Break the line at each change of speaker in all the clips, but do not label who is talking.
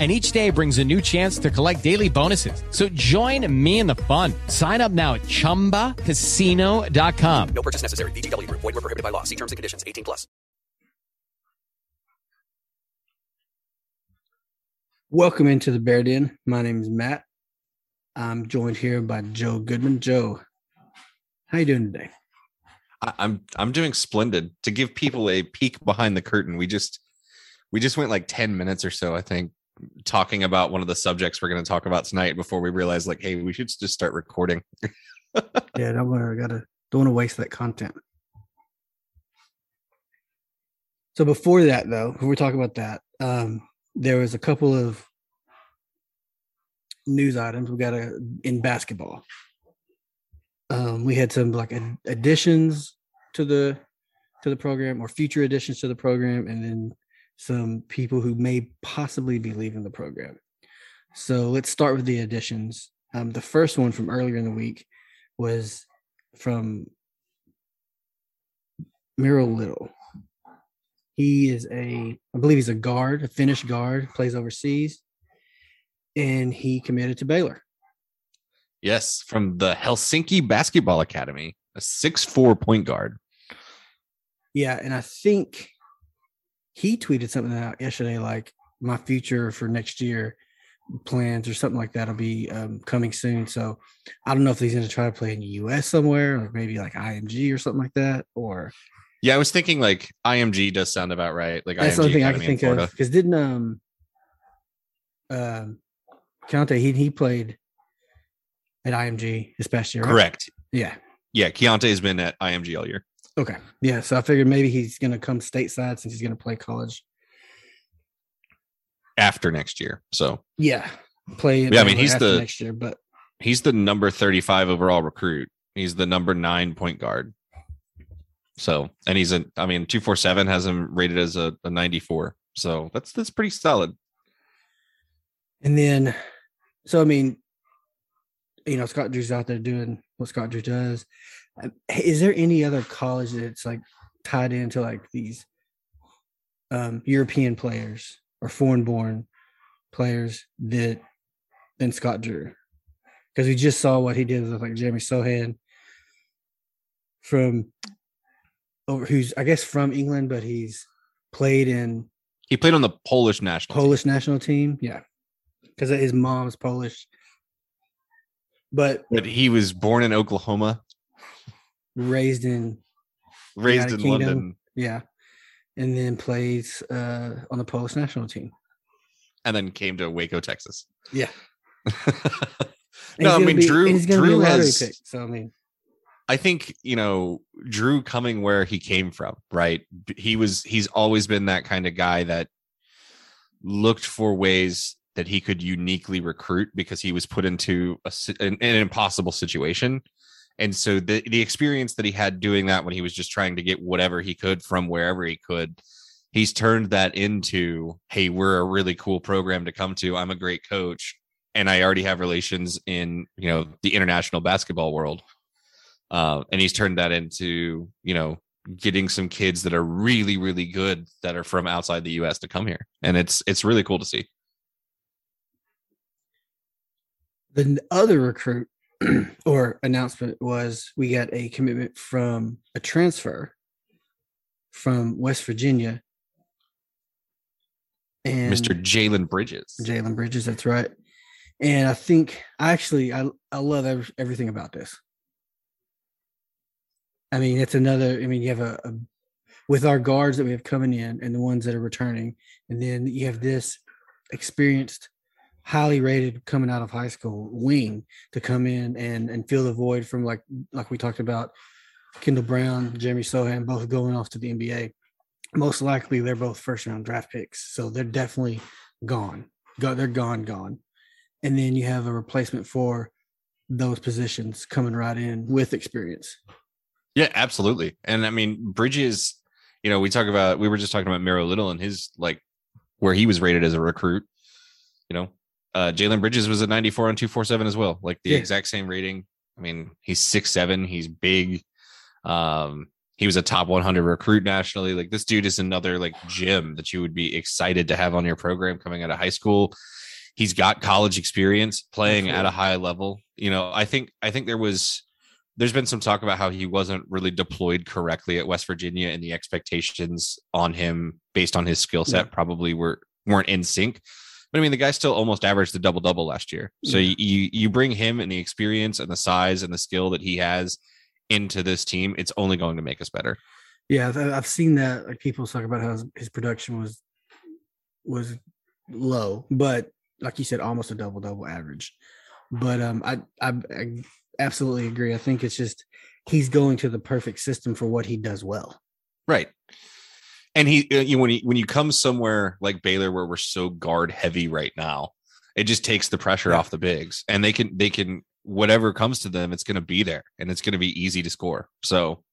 and each day brings a new chance to collect daily bonuses. So join me in the fun. Sign up now at ChumbaCasino.com.
No purchase necessary. VGW Group. Void were prohibited by law. See terms and conditions. 18 plus.
Welcome into the Bear Den. My name is Matt. I'm joined here by Joe Goodman. Joe, how you doing today?
I- I'm I'm doing splendid. To give people a peek behind the curtain, we just we just went like 10 minutes or so, I think, talking about one of the subjects we're going to talk about tonight before we realize like, hey, we should just start recording.
Yeah, don't want to gotta don't want to waste that content. So before that, though, before we talk about that, um, there was a couple of news items we got a, in basketball. Um, we had some like ad- additions to the to the program or future additions to the program, and then some people who may possibly be leaving the program. So let's start with the additions. Um, the first one from earlier in the week was from Miro Little. He is a, I believe he's a guard, a Finnish guard, plays overseas, and he committed to Baylor.
Yes, from the Helsinki Basketball Academy, a six four point guard.
Yeah, and I think he tweeted something out yesterday, like my future for next year plans or something like that'll be um, coming soon. So I don't know if he's going to try to play in the U.S. somewhere, or maybe like IMG or something like that, or
Yeah, I was thinking like IMG does sound about right. Like
That's the
IMG
only thing I can think of. Because didn't um um Keontae he he played at IMG this past year, right?
Correct.
Yeah.
Yeah, Keontae has been at IMG all year.
Okay. Yeah. So I figured maybe he's gonna come stateside since he's gonna play college.
after next year. So
Yeah. Play
Yeah, I mean, he's the-
next year, but
he's the number 35 overall recruit. He's the number nine point guard. So, and he's a, I mean, 247 has him rated as a, a 94. So that's, that's pretty solid.
and then so I mean, you know, Scott Drew's out there doing what Scott Drew does. Is there any other college that's like tied into like these um, European players or foreign born players that than Scott Drew? Because we just saw what he did with like Jeremy Sochan from over who's I guess from England, but he's played in
He played on the Polish national. team.
Polish national team. Yeah. Because his mom's Polish. But
But he was born in Oklahoma,
raised in
raised
United
in
Kingdom.
London,
yeah. And then plays uh on the Polish national team.
and then came to Waco, Texas.
Yeah.
No, I mean
be-
Drew.
and he's gonna be a
Drew has.
pick. So I mean,
I think you know Drew coming where he came from, right? He was he's always been that kind of guy that looked for ways that he could uniquely recruit because he was put into a, an, an impossible situation. And so the the experience that he had doing that when he was just trying to get whatever he could from wherever he could, he's turned that into, hey, we're a really cool program to come to. I'm a great coach, and I already have relations in you know the international basketball world uh, and he's turned that into you know getting some kids that are really really good that are from outside the US to come here. And it's it's really cool to see.
The other recruit or announcement was we got a commitment from a transfer from West Virginia. And
Mr. Jalen Bridges.
Jalen Bridges, that's right. And I think I actually I I love ev- everything about this. I mean, it's another. I mean, you have a, a with our guards that we have coming in and the ones that are returning, and then you have this experienced, highly rated coming out of high school wing to come in and and fill the void from like like we talked about, Kendall Brown, Jeremy Sochan, both going off to the NBA. Most likely, they're both first round draft picks, so they're definitely gone. Go, they're gone, gone. And then you have a replacement for those positions coming right in with experience.
Yeah, absolutely. And I mean, Bridges, you know, we talk about we were just talking about Miro Little and his like where he was rated as a recruit. You know, uh Jalen Bridges was a 94 on 247 as well, like the
Yeah.
exact same rating. I mean, he's six seven, he's big. Um, he was a top 100 recruit nationally. Like this dude is another like gym that you would be excited to have on your program coming out of high school. He's got college experience playing at a high level. You know, I think I think there was there's been some talk about how he wasn't really deployed correctly at West Virginia and the expectations on him based on his skill set probably were weren't in sync. But I mean, the guy still almost averaged the double double last year. So
Yeah.
you you bring him and the experience and the size and the skill that he has into this team, it's only going to make us better.
Yeah, I've, seen that. Like people talk about how his, his production was was low, but like you said, almost a double double average. But um, I, I I absolutely agree. I think it's just he's going to the perfect system for what he does well.
Right. And he, uh, you when he when you come somewhere like Baylor where we're so guard heavy right now, it just takes the pressure
Yeah.
off the bigs, and they can they can whatever comes to them, it's going to be there, and it's going to be easy to score. So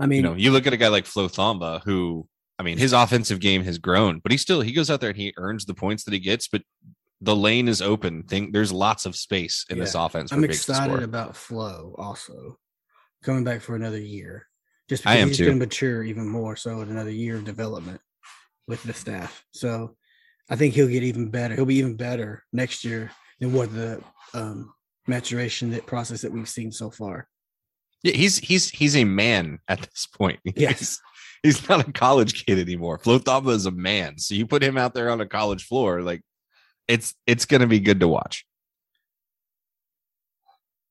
I mean,
you know, you look at a guy like Flo Thamba, who I mean, his offensive game has grown, but he still he goes out there and he earns the points that he gets, but the lane is open. Think there's lots of space in this offense.
I'm excited about Flo also coming back for another year. Just
I
because he's going to mature even more so in another year of development with the staff. So I think he'll get even better. He'll be even better next year than what the um, maturation that process that we've seen so far.
Yeah, he's he's he's a man at this point.
Yes.
He's, he's not a college kid anymore. Flo Thamba is a man. So you put him out there on a college floor, like it's it's gonna be good to watch.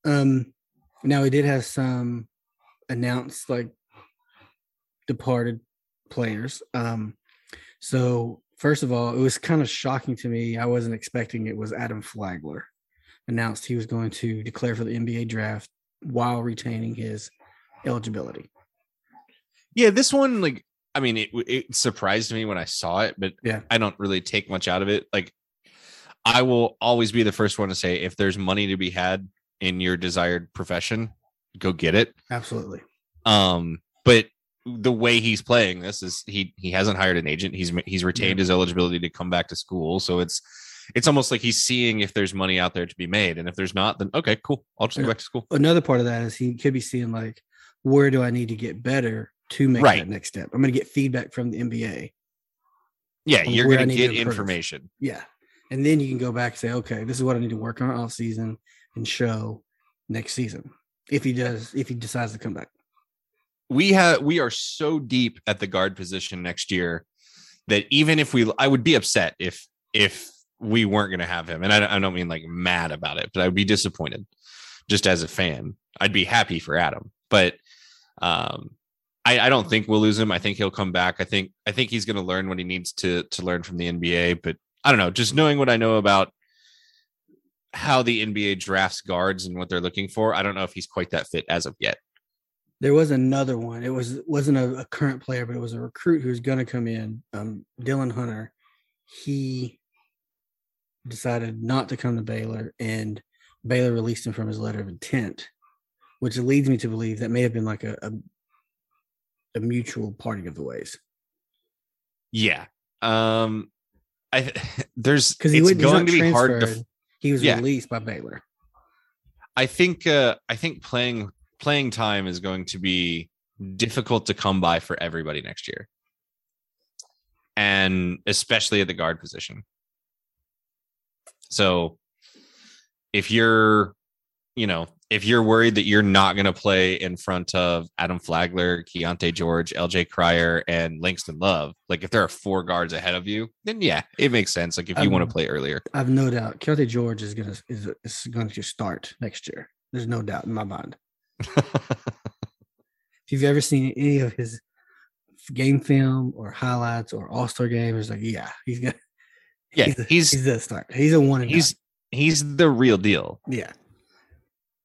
Um, now we did have some announced like departed players. Um, so first of all, it was kind of shocking to me. I wasn't expecting it was Adam Flagler announced he was going to declare for the NBA draft while retaining his eligibility.
Yeah, this one, like, I mean, it it surprised me when I saw it, but
Yeah.
I don't really take much out of it. Like, I will always be the first one to say if there's money to be had in your desired profession, go get it.
Absolutely.
Um, but the way he's playing this is he he hasn't hired an agent. He's he's retained his eligibility to come back to school. So it's it's almost like he's seeing if there's money out there to be made, and if there's not, then okay, cool. I'll just go back to school.
Another part of that is he could be seeing like, where do I need to get better to make
Right.
that next step? I'm going to get feedback from the NBA.
Yeah, you're gonna get
to
information.
Yeah. And then you can go back and say, okay, this is what I need to work on off season and show next season. If he does, if he decides to come back.
We have we are so deep at the guard position next year that even if we I would be upset if if we weren't going to have him. And I, don't- I don't mean like mad about it but I would be disappointed just as a fan. I'd be happy for Adam. But um I, I don't think we'll lose him. I think he'll come back. I think I think he's going to learn what he needs to to learn from the NBA but I don't know. Just knowing what I know about how the NBA drafts guards and what they're looking for I don't know if he's quite that fit as of yet
There was another one. It was wasn't a, a current player, but it was a recruit who's going to come in. Um, Dillon Hunter. He decided not to come to Baylor, and Baylor released him from his letter of intent, which leads me to believe that may have been like a a, a mutual parting of the ways.
Yeah. Um I there's
Because he
it's going to be hard to.
He was
Yeah.
released by Baylor.
I think uh I think playing playing time is going to be difficult to come by for everybody next year. And especially at the guard position. So if you're, you know, if you're worried that you're not going to play in front of Adam Flagler, Keontae George, LJ Cryer, and Langston Love, like if there are four guards ahead of you, then yeah, it makes sense. Like if you want to play earlier.
I've no doubt Keontae George is gonna is, is going to start next year. There's no doubt in my mind. If you've ever seen any of his game film or highlights or All Star game, it's like, yeah, he's gonna.
Yeah,
he's a,
he's-
he's the start. He's a one. And
he's he's the real deal.
yeah,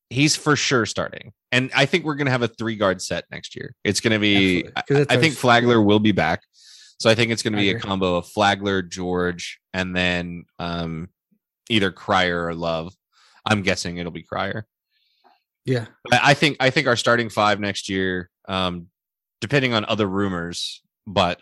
He's for sure starting. And I think we're going to have a three guard set next year. It's going to be
that's
I think Flagler will be back. So I think it's going to be a combo of Flagler, George, and then um, either Cryer or Love. I'm guessing it'll be Cryer.
Yeah.
But I think I think our starting five next year, um, depending on other rumors, but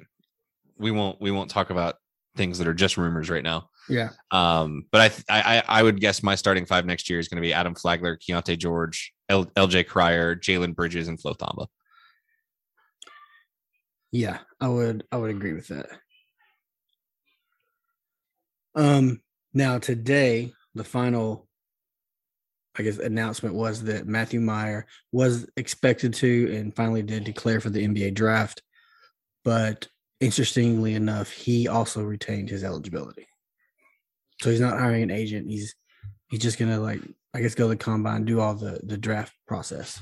we won't we won't talk about things that are just rumors right now.
Yeah,
Um, but I, th- I I I would guess my starting five next year is going to be Adam Flagler, Keontae George, L- LJ Cryer, Jalen Bridges, and Flo Thamba.
yeah. I would I would agree with that. Um. Now today, the final, I guess, announcement was that Matthew Mayer was expected to and finally did declare for the NBA draft, but interestingly enough, he also retained his eligibility. So he's not hiring an agent. He's he's just gonna like I guess go to the combine, do all the the draft process.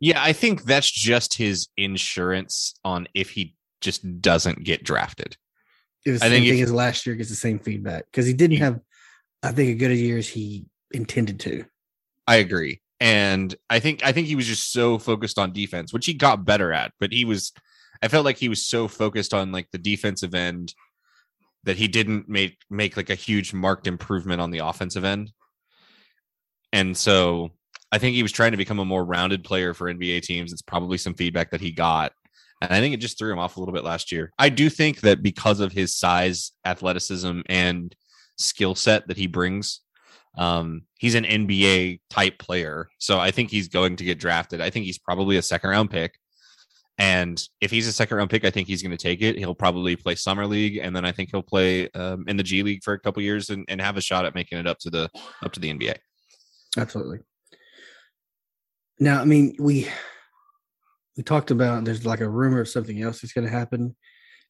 Yeah, I think that's just his insurance on if he just doesn't get drafted.
It was the
I
same
think
thing
if-
as last year. Gets the same feedback because he didn't have, I think, a good year as he intended to.
I agree. And I think I think he was just so focused on defense, which he got better at, but he was I felt like he was so focused on like the defensive end that he didn't make make like a huge marked improvement on the offensive end. And so I think he was trying to become a more rounded player for NBA teams. It's probably some feedback that he got. And I think it just threw him off a little bit last year. I do think that because of his size, athleticism, and skill set that he brings, um, he's an NBA type player. So I think he's going to get drafted. I think he's probably a second round pick. And if he's a second round pick, I think he's going to take it. He'll probably play summer league, and then I think he'll play um, in the G League for a couple years and, and have a shot at making it up to the up to the NBA.
Absolutely. Now, I mean, we we talked about there's like a rumor of something else that's going to happen,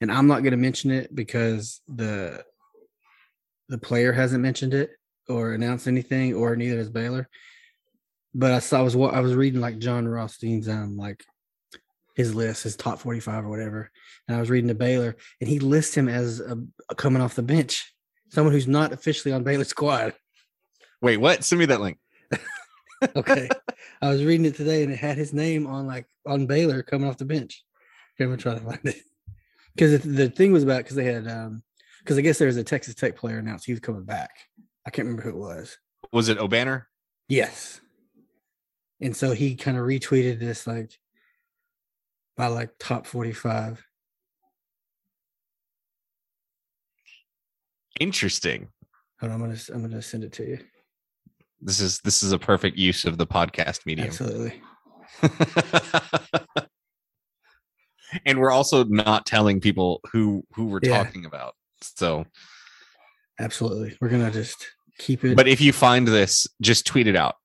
and I'm not going to mention it because the the player hasn't mentioned it or announce anything, or neither has Baylor. But I saw I was I was reading like Jon Rothstein's um like his list, his top 45 or whatever, and I was reading the Baylor, and he lists him as a, coming off the bench, someone who's not officially on Baylor's squad.
Wait, what? Send me that link.
Okay. I was reading it today and it had his name on like on Baylor coming off the bench. Okay, I'm gonna try to find it. Because the thing was about because they had um because I guess there was a Texas Tech player announced he was coming back. I can't remember who it was.
Was it Obanor?
Yes. And so he kind of retweeted this like by like top 45.
Interesting.
Hold on, I'm gonna I'm gonna send it to you.
This is this is a perfect use of the podcast medium.
Absolutely.
and we're also not telling people who who we're
Yeah.
talking about. So,
Absolutely. We're gonna just keep it.
but if you find this, just tweet it out.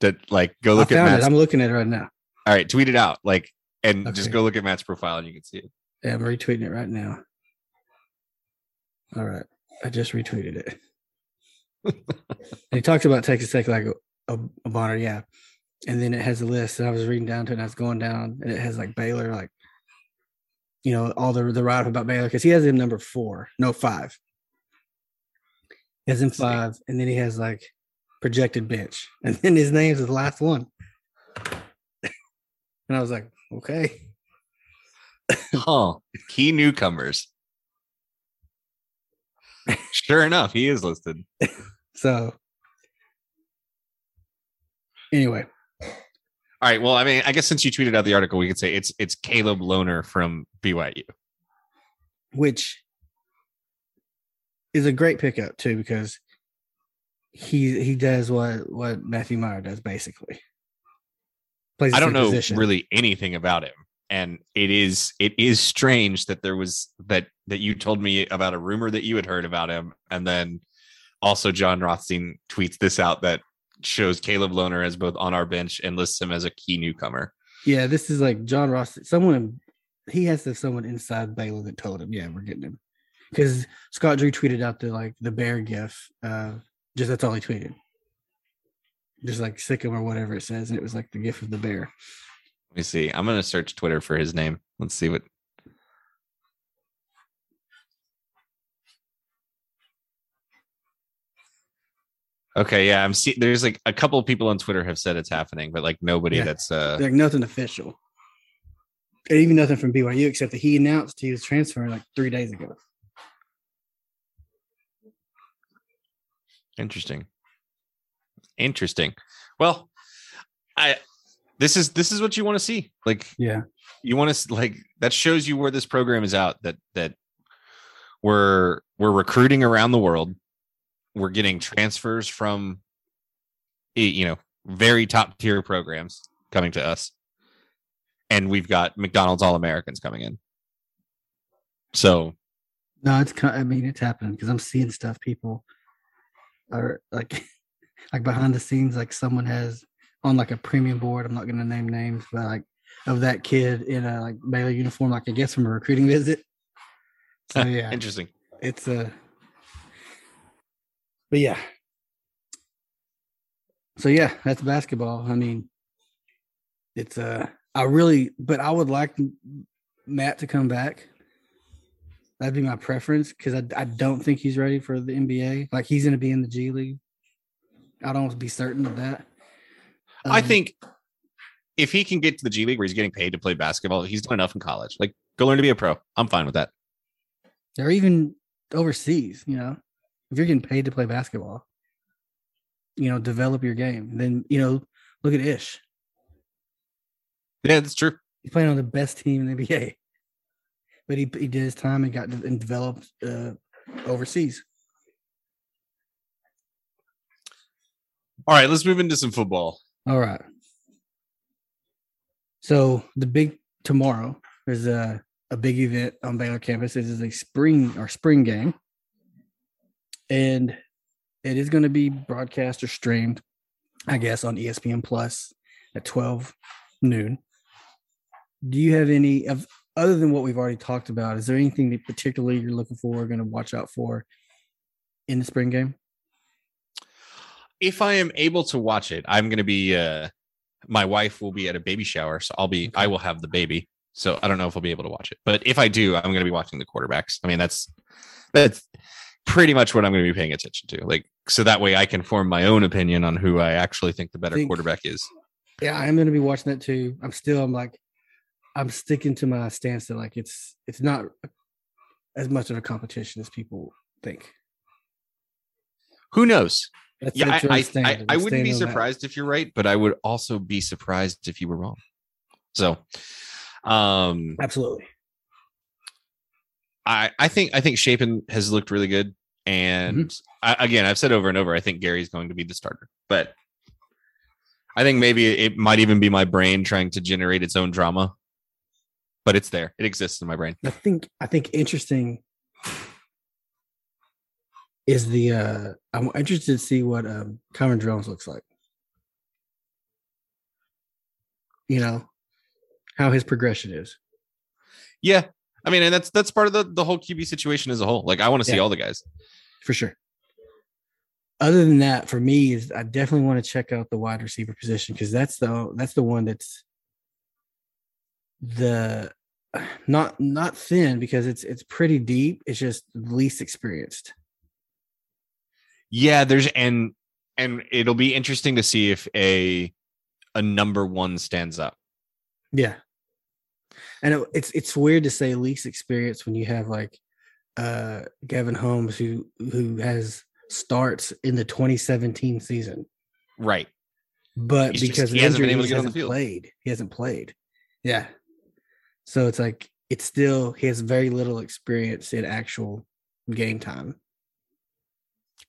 That like go look
I
at
found
Matt's.
it. I'm looking at it right now.
all right, tweet it out. Like and just go look at Matt's profile and you can see it.
Yeah, I'm retweeting it right now. All right. I just retweeted it. and he talks about Texas Tech like a, a, a Bonner, yeah. And then it has a list, and I was reading down to it, and I was going down, and it has like Baylor, like, you know, all the the write up about Baylor because he has him number four, no five. Has him five, and then he has like projected bench, and then his name's the last one. and I was like, okay,
Huh. Key newcomers. sure enough, he is listed.
so anyway,
All right. Well, I mean, I guess since you tweeted out the article, we could say it's it's Caleb Lohner from BYU.
which is a great pickup too because he he does what what Matthew Mayer does basically. Plays
I don't know
position.
really anything about him. And it is it is strange that there was that that you told me about a rumor that you had heard about him, and then also Jon Rothstein tweets this out that shows Caleb Lohner as both on our bench and lists him as a key newcomer.
Yeah, this is like John Ross. Someone he has to have someone inside Baylor that told him, yeah, we're getting him. Because Scott Drew tweeted out the like the bear gif. Uh just that's all he tweeted. Just like sick him or whatever it says, and it was like the gif of the bear.
Let me see. I'm gonna search Twitter for his name. Let's see what. Okay, yeah, I'm see. There's like a couple of people on Twitter have said it's happening, but like nobody
Yeah.
that's uh
Like nothing official. And even nothing from BYU except that he announced he was transferring like three days ago.
Interesting. Interesting. Well, I this is this is what you want to see. Like
Yeah.
you want to like that shows you where this program is out that that we're we're recruiting around the world we're getting transfers from you know very top tier programs coming to us and we've got mcdonald's all americans coming in so
No, it's I mean it's happening because I'm seeing stuff people are like like behind the scenes, like someone has on like a premium board. I'm not gonna name names, but like of that kid in a like Baylor uniform, like I guess from a recruiting visit. So yeah,
interesting
it's a but yeah. So yeah, that's basketball. I mean, it's uh I really but I would like Matt to come back. That'd be my preference because I, I don't think he's ready for the NBA. Like he's gonna be in the G League. I don't be certain of that.
i
Um,
think if he can get to the g league where he's getting paid to play basketball he's done enough in college like go learn to be a pro i'm fine with that
or even overseas, you know, if you're getting paid to play basketball, you know, develop your game. Then, you know, look at Ish.
yeah that's true
He's playing on the best team in the NBA. But he, he did his time and got and developed uh, overseas.
all right let's move into some football
All right. So the big tomorrow is a, a big event on Baylor campus. This is a spring or spring game. And it is going to be broadcast or streamed, I guess, on ESPN Plus at 12 noon. Do you have any of other than what we've already talked about? Is there anything that particularly you're looking for, or going to watch out for in the spring game?
if I am able to watch it, I'm going to be. uh My wife will be at a baby shower, so I'll be. I will have the baby, so I don't know if I'll be able to watch it. But if I do, I'm going to be watching the quarterbacks. I mean, that's that's pretty much what I'm going to be paying attention to. Like, so that way I can form my own opinion on who I actually think the better
Think-
quarterback is.
Yeah, I'm gonna be watching that too. I'm still I'm like I'm sticking to my stance that like it's it's not as much of a competition as people think.
Who knows?
That's,
Yeah,
that's
I,
I'm
I. I, wouldn't be
on that.
surprised if you're right, but I would also be surprised if you were wrong. So, um,
Absolutely.
I, I think I think Shapen has looked really good, and I, again, I've said over and over, I think Gerry's going to be the starter. But I think maybe it might even be my brain trying to generate its own drama. But it's there; it exists in my brain.
I think I think interesting is the uh I'm interested to see what um Cameron Jones looks like. You know, how his progression is.
Yeah, I mean, and that's that's part of the the whole QB situation as a whole. Like, I want to see
Yeah.
all the guys.
for sure. Other than that, for me, is I definitely want to check out the wide receiver position because that's the that's the one that's the not not thin because it's it's pretty deep. It's just least experienced.
Yeah, there's and and it'll be interesting to see if a a number one stands up.
Yeah, and it, it's it's weird to say least experienced when you have like uh Gavin Holmes who who has starts in the 2017 season.
Right.
but
He's just-
because
he hasn't been
injury,
able to
he
get on the
hasn't
field.
played. He hasn't played. Yeah. So it's like it's still he has very little experience in actual game time.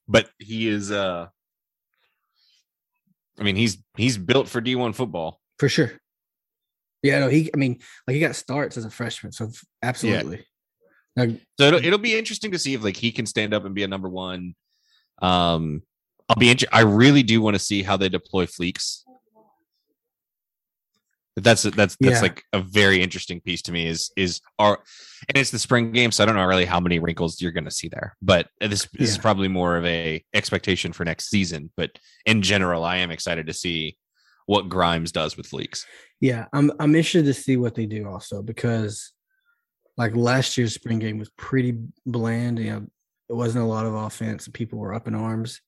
But he is uh I mean he's he's built for D1 football.
For sure. Yeah, no, he. I mean, like he got starts as a freshman, so absolutely. Now,
So it'll, it'll be interesting to see if like he can stand up and be a number one. Um, I'll be. Inter- I really do want to see how they deploy Fleeks. That's that's that's
Yeah.
like a very interesting piece to me. Is is our and it's the spring game, so I don't know really how many wrinkles you're going to see there. But this, this is probably more of a expectation for next season. But in general, I am excited to see what Grimes does with Fleeks.
yeah, I'm I'm interested to see what they do also because, like last year's spring game was pretty bland. You know, it wasn't a lot of offense. People were up in arms.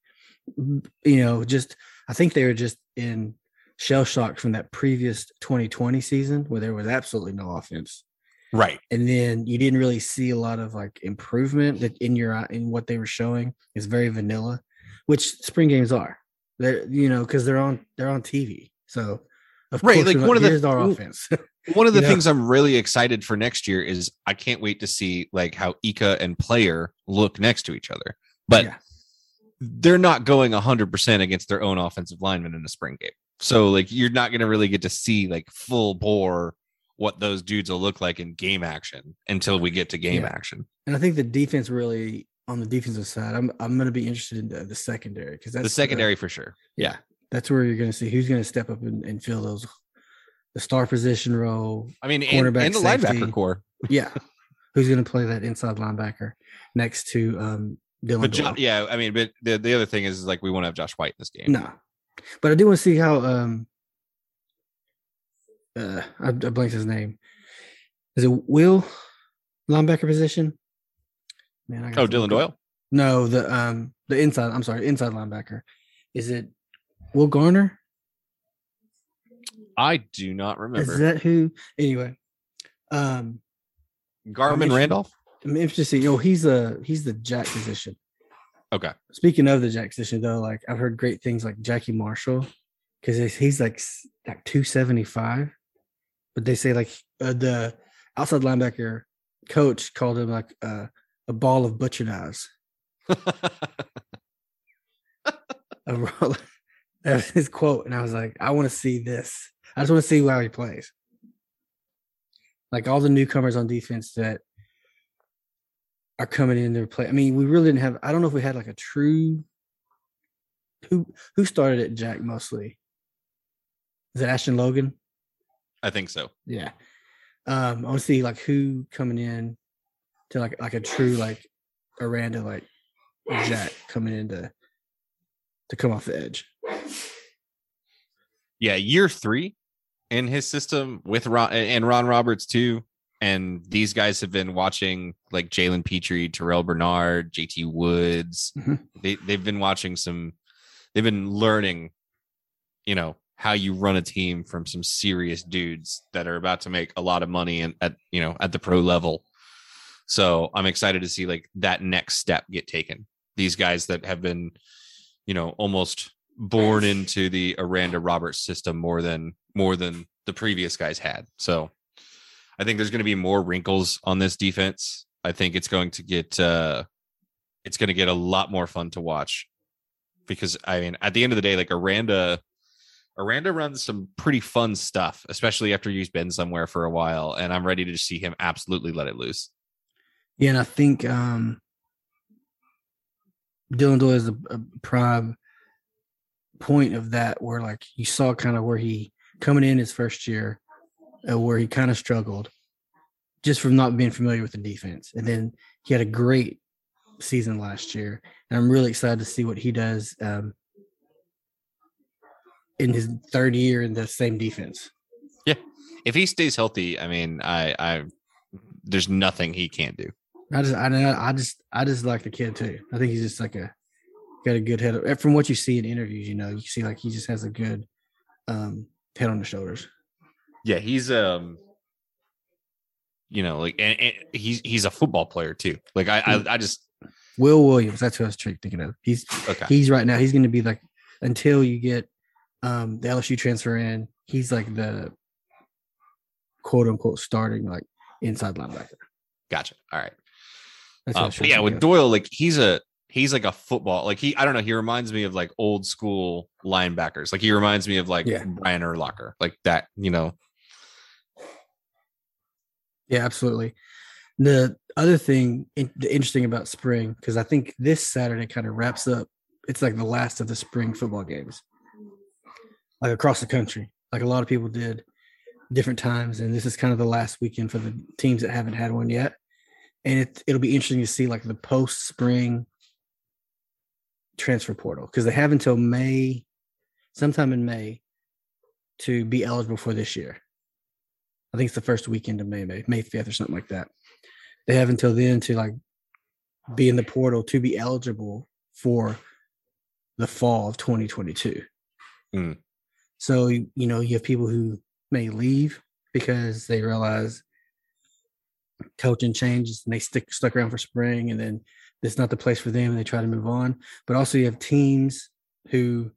You know, just I think they were just in shell shock from that previous 2020 season where there was absolutely no offense.
Right.
and then you didn't really see a lot of like improvement that in your uh, in what they were showing is very vanilla which spring games are they're you know because they're on they're on tv so of
Right,
course
like, one of the-
our offense
One of the
You know?
things I'm really excited for next year is I can't wait to see like how Ika and player look next to each other. But
Yeah.
they're not going 100% against their own offensive linemen in the spring game. So like you're not going to really get to see like full bore what those dudes will look like in game action until we get to game
Yeah.
action.
and i think the defense really on the defensive side i'm, I'm going to be interested in the, the secondary because that's
the secondary for sure.
yeah that's where you're going to see who's going to step up and, and fill those the star position role
I mean, and,
Cornerback,
and the
safety.
linebacker core.
yeah who's going to play that inside linebacker next to um Dillon
But. Jo- yeah, I mean, but the, the other thing is like we want to have Josh White in this game.
No, but I do want to see how um uh I, I blanked his name. Is it Will linebacker position? Man, I got
Oh, Dillon
look up-
Doyle.
No, the um the inside. I'm sorry, inside linebacker. Is it Will Garner?
I do not remember.
Is that who? Anyway, um,
Garmin
I'm
Randolph?
I'm interested. You know, he's a he's the jack position.
Okay.
Speaking of the jack position, though, like I've heard great things like Jackie Marshall, because he's like like two seventy five, but they say like uh, the outside linebacker coach called him like uh, a ball of butcher knives. A that was his quote, and I was like, I want to see this. I just want to see how he plays. Like all the newcomers on defense that are coming in to play. I mean, we really didn't have. I don't know if we had like a true. Who who started at Jack mostly? Is it Ashton Logan?
I think so.
Yeah. Um, I want to see like who coming in to like like a true like Aranda like Jack coming in to to come off the edge.
yeah, year three in his system with Ron and Ron Roberts too. And these guys have been watching like Jalen Pitre, Terrell Bernard, JT Woods.
Mhm.
They they've been watching some. They've been learning, you know, how you run a team from some serious dudes that are about to make a lot of money and at you know at the pro level. So I'm excited to see like that next step get taken. These guys that have been, you know, almost born into the Aranda Roberts system more than more than the previous guys had. So I think there's going to be more wrinkles on this defense. I think it's going to get uh it's going to get a lot more fun to watch because I mean at the end of the day like Aranda Aranda runs some pretty fun stuff, especially after he's been somewhere for a while and I'm ready to see him absolutely let it loose.
Yeah, and I think um Dillon Doyle is a, a prime point of that where like you saw kind of where he coming in his first year uh, where he kind of struggled just from not being familiar with the defense. And then he had a great season last year. And I'm really excited to see what he does um in his third year in the same defense. Yeah.
If he stays healthy, I mean, I I there's nothing he can't do.
I just, I, I just, I just like the kid too. I think he's just like a got a good head. Of, from what you see in interviews, you know, you see like he just has a good um, head on the shoulders.
Yeah, he's um you know, like and, and he's he's a football player too. Like I I, I just
Will Williams, that's who I was thinking of. He's
okay.
he's right now. He's going to be like until you get um, the LSU transfer in. He's like the quote unquote starting like inside linebacker.
Gotcha. All right.
That's
Uh,
what I
but yeah, with
of.
Doyle, like he's a he's like a football, like he I don't know, he reminds me of like old school linebackers. Like he reminds me of like
Yeah.
Brian Urlacher, like that, you know.
Yeah, absolutely. The other thing in, the interesting about spring, because I think this Saturday kind of wraps up. It's like the last of the spring football games, like across the country. Like a lot of people did different times, and this is kind of the last weekend for the teams that haven't had one yet. And it it'll be interesting to see like the post spring transfer portal because they have until May, sometime in May, to be eligible for this year. I think it's the first weekend of May, May, May 5th or something like that. They have until then to like be in the portal to be eligible for the fall of 2022.
Mm.
So, you you know, you have people who may leave because they realize coaching changes and they stick stuck around for spring and then it's not the place for them and they try to move on. But also you have teams who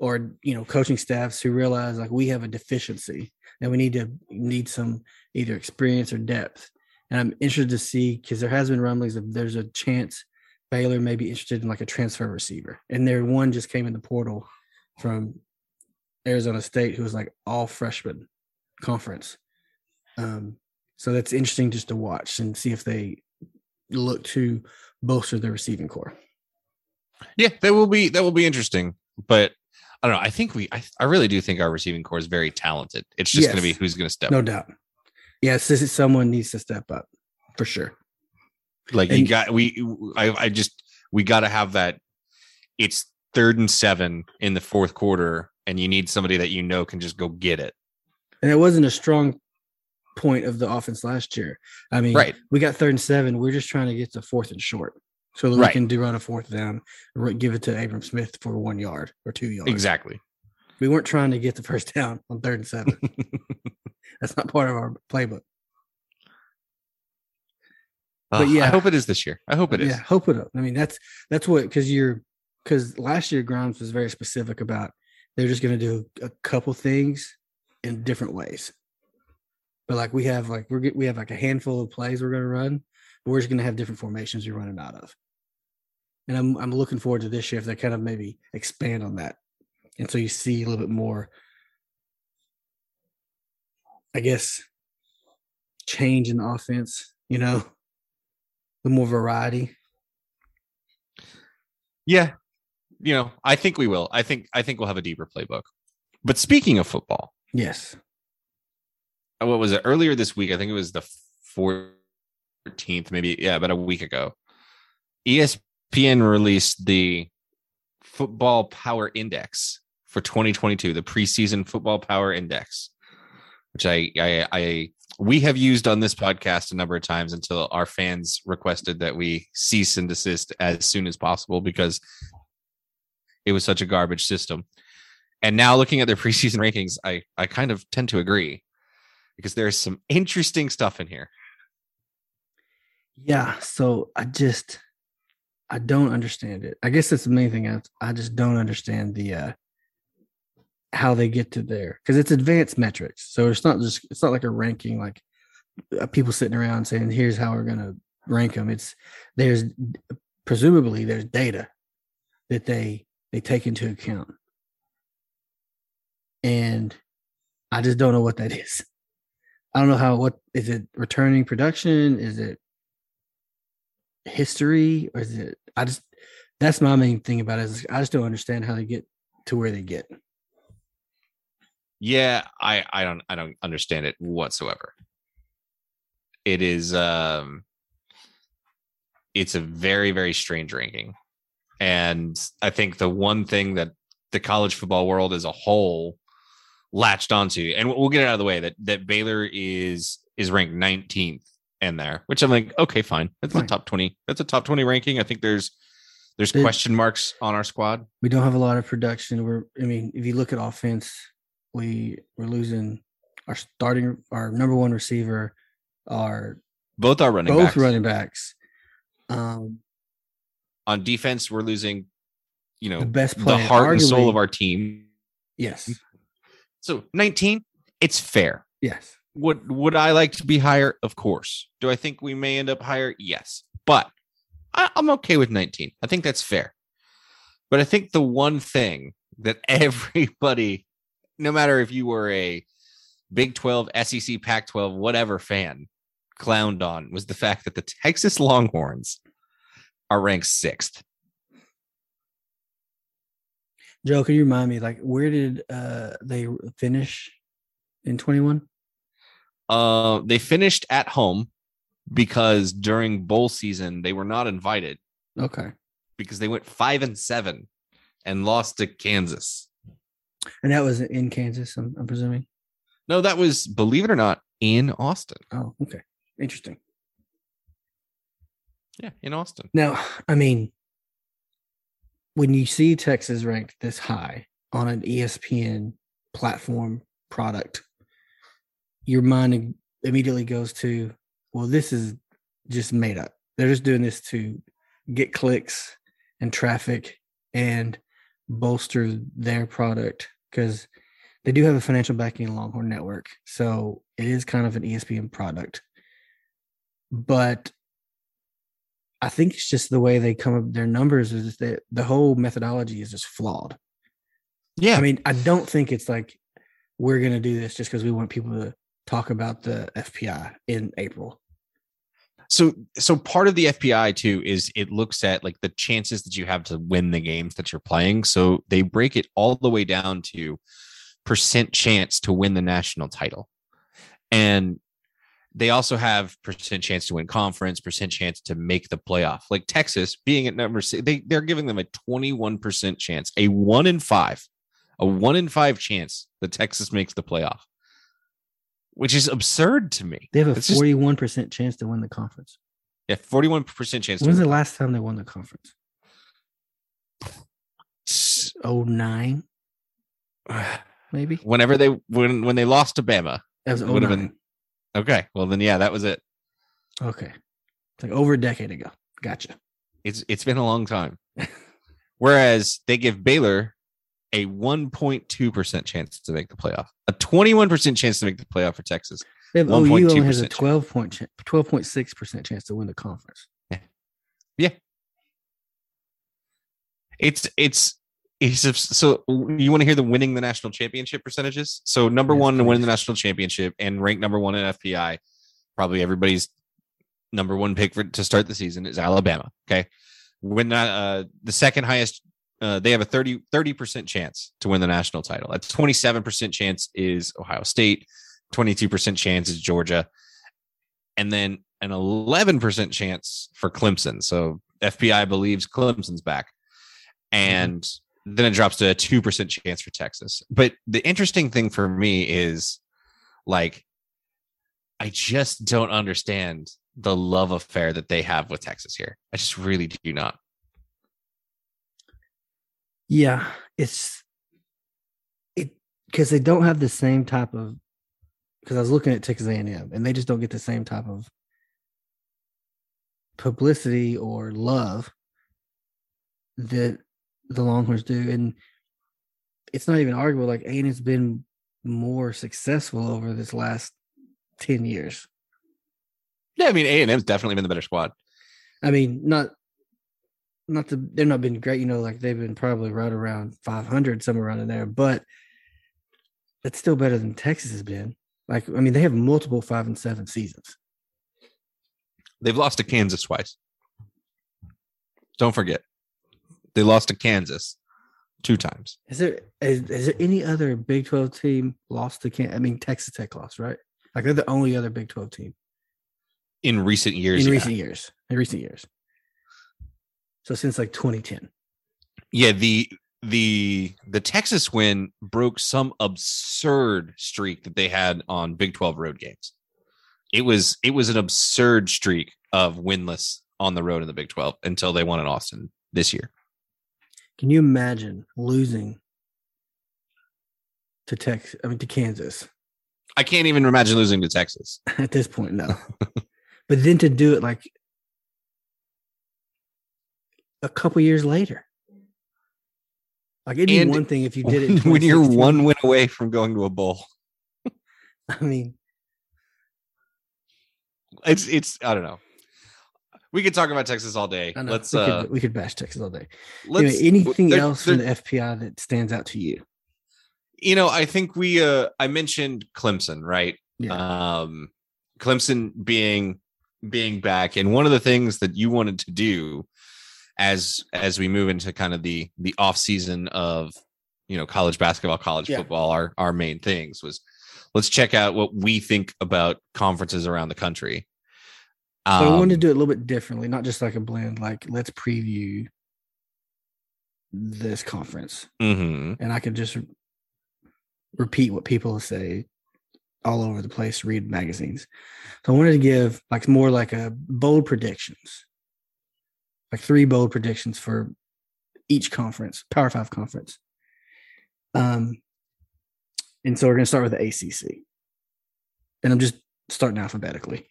or you know coaching staffs who realize like we have a deficiency and we need to need some either experience or depth. And I'm interested to see because there has been rumblings of there's a chance Baylor may be interested in like a transfer receiver. And their one just came in the portal from Arizona State who was like all freshman conference. Um, so that's interesting just to watch and see if they look to bolster their receiving core.
Yeah, that will be that will be interesting. But I don't know. I think we I, I really do think our receiving core is very talented. It's just going to be who's going to step.
No
up.
doubt. Yes, this is someone needs to step up for sure.
Like you got we I I just we got to have that. It's third and seven in the fourth quarter, and you need somebody that you know can just go get it.
And it wasn't a strong point of the offense last year. I mean,
Right.
we got third and seven. We're just trying to get to fourth and short so that
Right.
we can do run a fourth down, give it to Abram Smith for one yard or two yards.
Exactly.
We weren't trying to get the first down on third and seven. That's not part of our playbook. But
yeah, I hope it is this year. I hope it is.
Yeah, hope it up. I mean, that's that's what because you're because last year Grimes was very specific about they're just going to do a couple things in different ways. But like we have like we're we have like a handful of plays we're going to run, we're just going to have different formations we're running out of. And I'm I'm looking forward to this year if they kind of maybe expand on that, and so you see a little bit more. I guess change in the offense, you know, the more variety.
Yeah. You know, I think we will. I think I think we'll have a deeper playbook. But speaking of football,
Yes.
uh, what was it earlier this week? I think it was the 14th, maybe, yeah, about a week ago. ESPN released the Football Power Index for 2022, the preseason Football Power Index, which I, I, I, we have used on this podcast a number of times until our fans requested that we cease and desist as soon as possible because it was such a garbage system. And now looking at their preseason rankings, I, I kind of tend to agree because there's some interesting stuff in here.
Yeah. So I just I don't understand it. I guess that's the main thing. I, I just don't understand the uh how they get to there because it's advanced metrics. So it's not just it's not like a ranking like uh, people sitting around saying here's how we're gonna rank them. It's there's presumably there's data that they they take into account, and I just don't know what that is. I don't know how what is it returning production? Is it history or is it I just that's my main thing about it is I just don't understand how they get to where they get.
Yeah, I I don't I don't understand it whatsoever. It is um it's a very very strange ranking. And I think the one thing that the college football world as a whole latched onto and we'll get it out of the way that that Baylor is is ranked 19th in there, which I'm like, okay, fine. That's a top 20. That's a top 20 ranking. I think there's there's
It-
question marks on our squad.
We don't have a lot of production. We're I mean, if you look at offense, we we're losing our starting our number one receiver, our
Both are running
both
backs.
running backs. Um
on defense, we're losing, you know,
the best player, the
heart and soul of our team.
Yes.
So 19, it's fair.
Yes.
Would would I like to be higher? Of course. Do I think we may end up higher? Yes. But I, I'm okay with 19. I think that's fair. But I think the one thing that everybody, no matter if you were a Big 12, SEC, Pac 12, whatever fan, clowned on was the fact that the Texas Longhorns are ranked sixth.
Joe, can you remind me, like, where did uh they finish in 21?
Uh, they finished at home because during bowl season they were not invited
Okay.
because they went five and seven and lost to Kansas.
And that was in Kansas, I'm, I'm presuming.
No, that was believe it or not in Austin.
Oh, okay. Interesting.
Yeah, in Austin.
Now, I mean, when you see Texas ranked this high on an ESPN platform product, your mind immediately goes to, well, this is just made up. They're just doing this to get clicks and traffic and bolster their product because they do have a financial backing in Longhorn Network. So it is kind of an ESPN product. But I think it's just the way they come up their numbers is that the whole methodology is just flawed.
Yeah,
I mean, I don't think it's like we're gonna do this just because we want people to talk about the FPI in April.
so so part of the FPI too is it looks at like the chances that you have to win the games that you're playing. So they break it all the way down to percent chance to win the national title. And they also have percent chance to win conference, percent chance to make the playoff. Like Texas being at number six, they, they're giving them a 21% chance, a one in five, a one in five chance that Texas makes the playoff, which is absurd to me.
They have a forty-one percent chance to win the conference.
Yeah, 41% chance. to
When's
win
the last time they won the conference? Oh nine, maybe.
whenever they when when they lost to Bama.
That was oh
would have been okay. Well, then yeah, that was it.
Okay, it's like over a decade ago. Gotcha.
It's it's been a long time. Whereas they give Baylor a 1.2 percent chance to make the playoff, a 21 percent chance to make the playoff for Texas.
They have, OU only has a
1.2%
twelve point, twelve point six percent chance to win the conference.
Yeah. yeah. It's it's it's so you want to hear the winning the national championship percentages? So number
Yes,
one to win the national championship and ranked number one in FPI, probably everybody's number one pick for to start the season is Alabama. Okay, When that uh, the second highest. Uh, they have a 30 percent chance to win the national title. A twenty seven percent chance is Ohio State. Twenty two percent chance is Georgia, and then an eleven percent chance for Clemson. So FPI believes Clemson's back, and then it drops to a two percent chance for Texas. But the interesting thing for me is, like, I just don't understand the love affair that they have with Texas here. I just really do not.
Yeah, it's it because they don't have the same type of. Because I was looking at Texas A&M, and they just don't get the same type of publicity or love that the Longhorns do, and it's not even arguable. Like A&M's been more successful over this last ten years.
Yeah, I mean A and M's definitely been the better squad.
I mean, not not the they're not been great, you know, like they've been probably right around 500, somewhere around in there, but it's still better than Texas has been. Like, I mean, they have multiple five and seven seasons.
They've lost to Kansas twice. Don't forget, they lost to Kansas two times.
Is there is, is there any other Big 12 team lost to Can I mean Texas Tech lost, right? Like they're the only other Big 12 team
in recent years.
in
yeah.
recent years. In recent years. So since like 2010.
yeah the the the texas win broke some absurd streak that they had on big 12 road games it was it was an absurd streak of winless on the road in the big 12 until they won in austin this year
Can you imagine losing to Texas? I mean to Kansas
i can't even imagine losing to texas
at this point, no. but then to do it like a couple years later. Like it'd be
And
one thing if you did it
when you're one win away from going to a bowl
I mean,
it's it's i don't know we could talk about texas all day
know
let's
we,
uh
could, we could bash Texas all day.
let's
anyway, anything
there-
else
there-
from the FPI that stands out to you?
you know i think we uh i mentioned clemson right
Yeah.
um clemson being being back and one of the things that you wanted to do as as we move into kind of the the off season of you know college basketball college
Yeah.
football our our main things was let's check out what we think about conferences around the country
But I wanted to
Um,
do it a little bit differently, not just like a blend. Like let's preview this conference,
mhm.
and I could just repeat what people say all over the place. Read magazines. So I wanted to give like more like a bold predictions, like three bold predictions for each conference, Power Five conference. Um, and so we're going to start with the ACC, and I'm just starting alphabetically.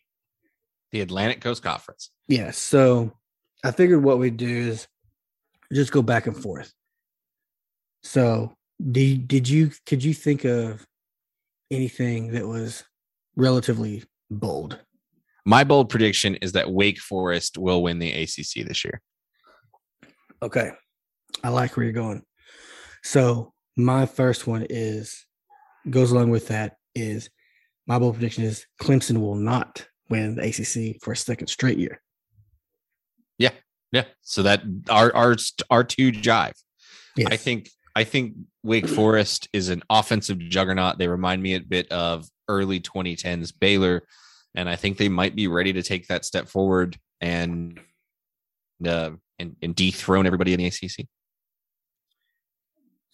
the atlantic coast conference
Yeah. So I figured what we'd do is just go back and forth. So did did you could you think of anything that was relatively bold?
My bold prediction is that wake forest will win the acc this year
Okay. I like where you're going. So my first one is goes along with that is my bold prediction is Clemson will not win the ACC for a second straight year.
yeah yeah. so that our our our two jive I think I think Wake Forest is an offensive juggernaut. They remind me a bit of early 2010s Baylor, and I think they might be ready to take that step forward and uh, and, and dethrone everybody in the ACC.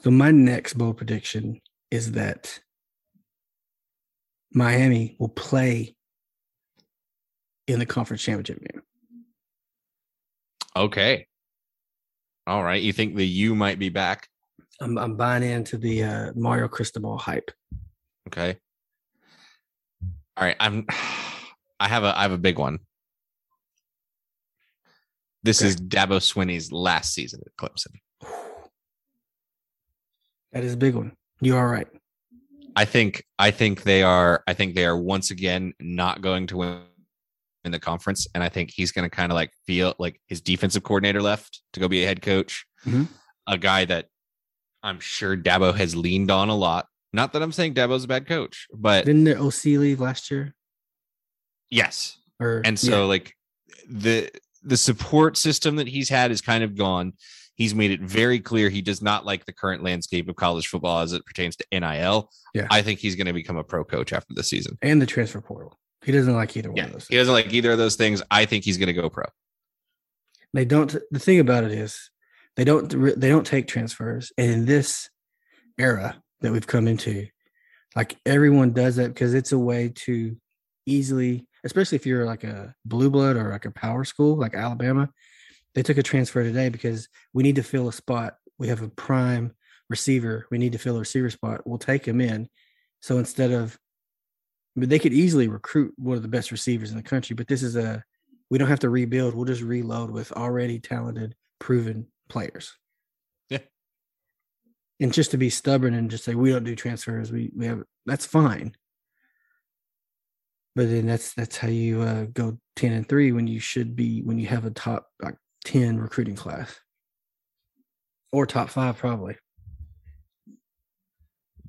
So my next bold prediction is that Miami will play in the conference championship game.
Okay. All right. You think the U might be back?
I'm, I'm buying into the uh, Mario Cristobal hype.
Okay. All right. I'm. I have a. I have a big one. This
Okay.
is Dabo Swinney's last season at Clemson.
That is a big one. You are right.
I think I think they are I think they are once again not going to win in the conference and I think he's going to kind of like feel like his defensive coordinator left to go be a head coach.
Mhm.
A guy that I'm sure Dabo has leaned on a lot. Not that I'm saying Dabo's a bad coach, but
Didn't their OC leave last year?
Yes.
Or
And so
yeah.
like the the support system that he's had is kind of gone. He's made it very clear he does not like the current landscape of college football as it pertains to NIL.
Yeah.
I think he's going to become a pro coach after the season.
and the transfer portal. He doesn't like either one
Yeah,
of those.
he doesn't like either of those things. I think he's going to go pro.
They don't. The thing about it is, they don't. They don't take transfers. And in this era that we've come into, like everyone does that because it's a way to easily, especially if you're like a blue blood or like a power school like Alabama. They took a transfer today because we need to fill a spot. We have a prime receiver. We need to fill a receiver spot. We'll take him in. So instead of, but they could easily recruit one of the best receivers in the country. But this is a we don't have to rebuild. We'll just reload with already talented, proven players.
Yeah.
And just to be stubborn and just say we don't do transfers, we we have that's fine. But then that's that's how you uh, go ten and three when you should be when you have a top like ten recruiting class, or top five probably.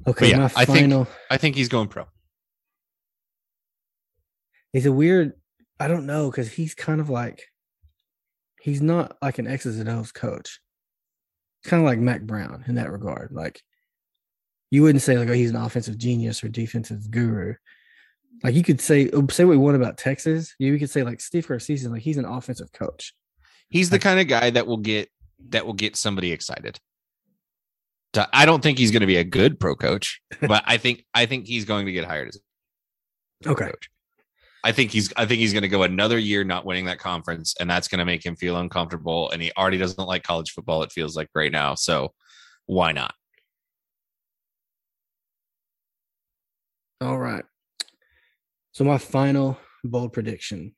Okay,
yeah,
my
I think-
final.
I think he's going pro.
He's a weird. I don't know because he's kind of like he's not like an X's and O's coach. Kind of like Mack Brown in that regard. Like you wouldn't say like oh he's an offensive genius or defensive guru. Like you could say oh, say what we want about Texas. You could say like Steve Garcia, like he's an offensive coach.
He's the kind of guy that will get that will get somebody excited. To- I don't think he's going to be a good pro coach, but I think I think he's going to get hired as a
Okay.
coach. I think he's I think he's going to go another year not winning that conference, and that's going to make him feel uncomfortable. And he already doesn't like college football. It feels like right now, so why not?
All right. So my final bold prediction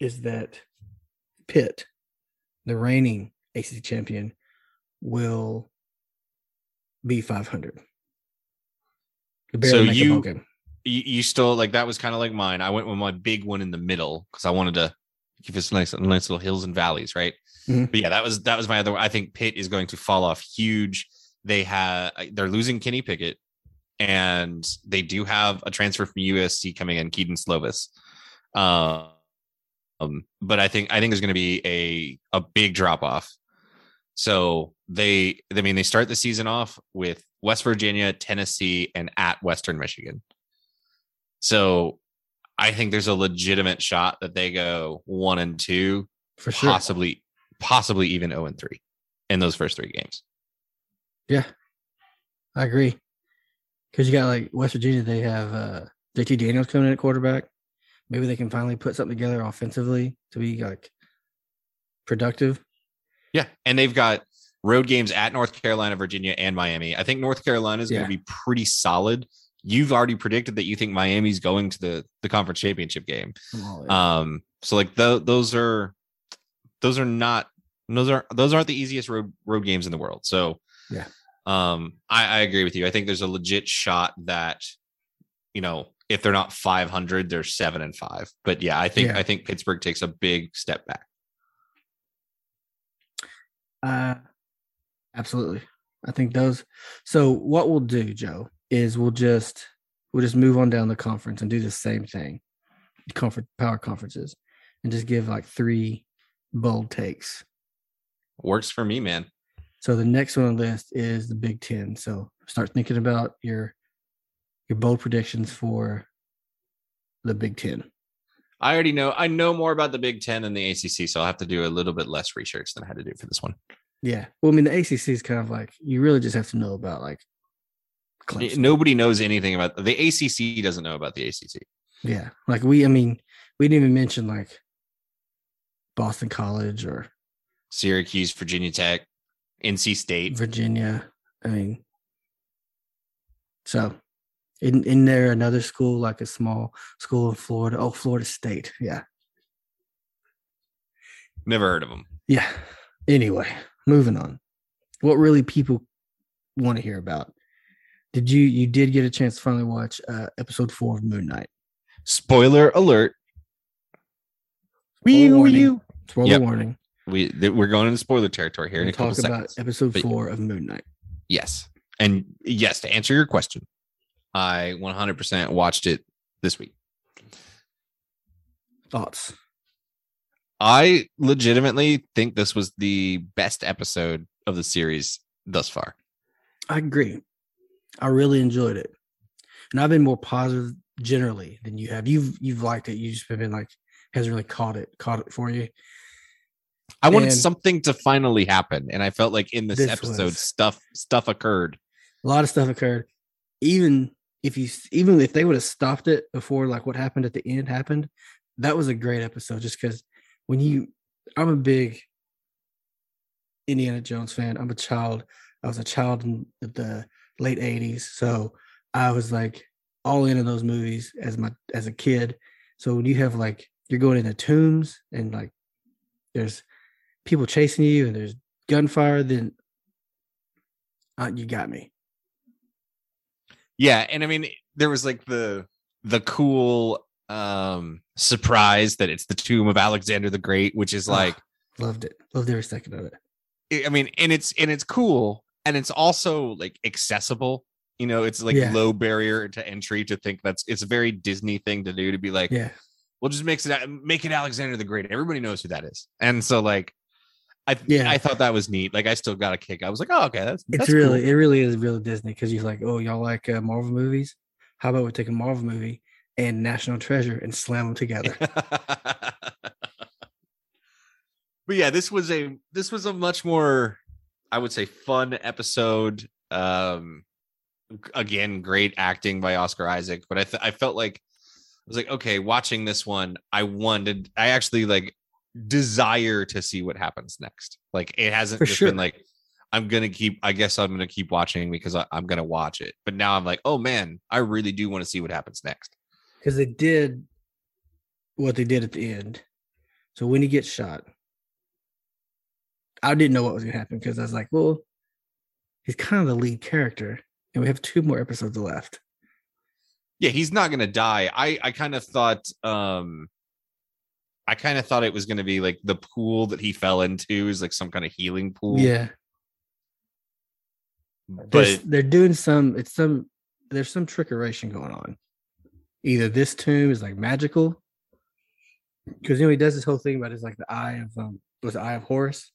is that Pitt, the reigning ACC champion, will be 500.
So you- you, you still like that was kind of like mine. I went with my big one in the middle because I wanted to give us nice, nice little hills and valleys, right?
Mhm.
But yeah, that was that was my other. one. I think Pitt is going to fall off huge. They have they're losing Kenny Pickett, and they do have a transfer from USC coming in, Kedon Slovis. Um, but I think I think there's going to be a a big drop off. So they, I mean, they start the season off with West Virginia, Tennessee, and at Western Michigan. So I think there's a legitimate shot that they go one and two,
for sure.
possibly, possibly even zero and three in those first three games.
Yeah, I agree. Because you got like West Virginia, they have uh, JT Daniels coming in at quarterback. Maybe they can finally put something together offensively to be like productive.
Yeah, and they've got road games at North Carolina, Virginia, and Miami. I think North Carolina is
Yeah.
going to be pretty solid. You've already predicted that you think Miami's going to the the conference championship game. Um, so like tho- those are those are not those are those aren't the easiest road road games in the world. So
Yeah.
Um, I, I agree with you. I think there's a legit shot that you know if they're not 500, they're seven and five. But yeah, I think
Yeah.
I think Pittsburgh takes a big step back.
Uh, absolutely. I think those. So what we'll do, Joe, is we'll just we'll just move on down the conference and do the same thing, conference power conferences, and just give like three bold takes.
Works for me, man.
So the next one on the list is the Big Ten. So start thinking about your your bold predictions for the Big Ten.
I already know. I know more about the Big Ten than the ACC, so I'll have to do a little bit less research than I had to do for this one.
Yeah. Well, I mean, the ACC is kind of like you really just have to know about like. Clemson.
Nobody knows anything about the ACC. Doesn't know about the ACC.
Yeah, like we. I mean, we didn't even mention like Boston College or
Syracuse, Virginia Tech, NC State.
Virginia. I mean, so in in there another school like a small school in Florida. Oh, Florida State. Yeah,
Never heard of them.
yeah. Anyway, moving on. What really people want to hear about? Did you you did get a chance to finally watch uh, episode four of Moon Knight?
Spoiler alert.
Spoiler warning.
you.
Spoiler
Yep.
warning.
We th- we're going into spoiler territory here
We'll talk about
seconds.
episode
But-
four of Moon Knight.
Yes, and yes, to answer your question, I 100% watched it this week.
Thoughts?
I legitimately think this was the best episode of the series thus far.
I agree. I really enjoyed it, and I've been more positive generally than you have. You've you've liked it. You just have been like hasn't really caught it caught it for you.
I wanted
And-
something to finally happen, and I felt like in this,
This
episode,
was-
stuff stuff occurred.
A lot of stuff occurred. Even if you even if they would have stopped it before like what happened at the end happened, that was a great episode. Just because when you, I'm a big Indiana Jones fan. I'm a child. I was a child in the late '80s, so I was like all in on those movies as my as a kid. So when you have like you're going into tombs and like there's people chasing you and there's gunfire, then uh, you got me.
Yeah, and I mean there was like the the cool um surprise that it's the tomb of Alexander the Great, which is like
Loved it. Loved every second of it.
I mean, and it's and it's cool, and it's also like accessible. You know, it's like
Yeah.
low barrier to entry to think that's it's a very Disney thing to do to be like,
Yeah.
we'll just mix it make it Alexander the Great. Everybody knows who that is, and so like, I
Yeah.
I thought that was neat. Like, I still got a kick. I was like, oh, okay, that's
It's
that's
really,
cool.
it really is real Disney because you're like, oh, y'all like uh, Marvel movies? How about we take a Marvel movie and National Treasure and slam them together?
but yeah, this was a this was a much more, I would say, fun episode. Um, again, great acting by Oscar Isaac, but I th- I felt like I was like, okay, watching this one, I wanted, I actually like desire to see what happens next. Like it hasn't
For
just
sure.
been like. I'm gonna keep. I guess I'm gonna keep watching because I, I'm gonna watch it. But now I'm like, oh man, I really do want to see what happens next.
Because they did what they did at the end. So when he gets shot, I didn't know what was going to happen because I was like, well, he's kind of the lead character, and we have two more episodes left.
yeah he's not gonna die i i kind of thought um i kind of thought it was gonna be like the pool that he fell into is like some kind of healing pool
Yeah.
but
There's- they're doing some it's some there's some trickeration going on. Either this tomb is like magical, because you know he does this whole thing about it's like the eye of um was the eye of Horus,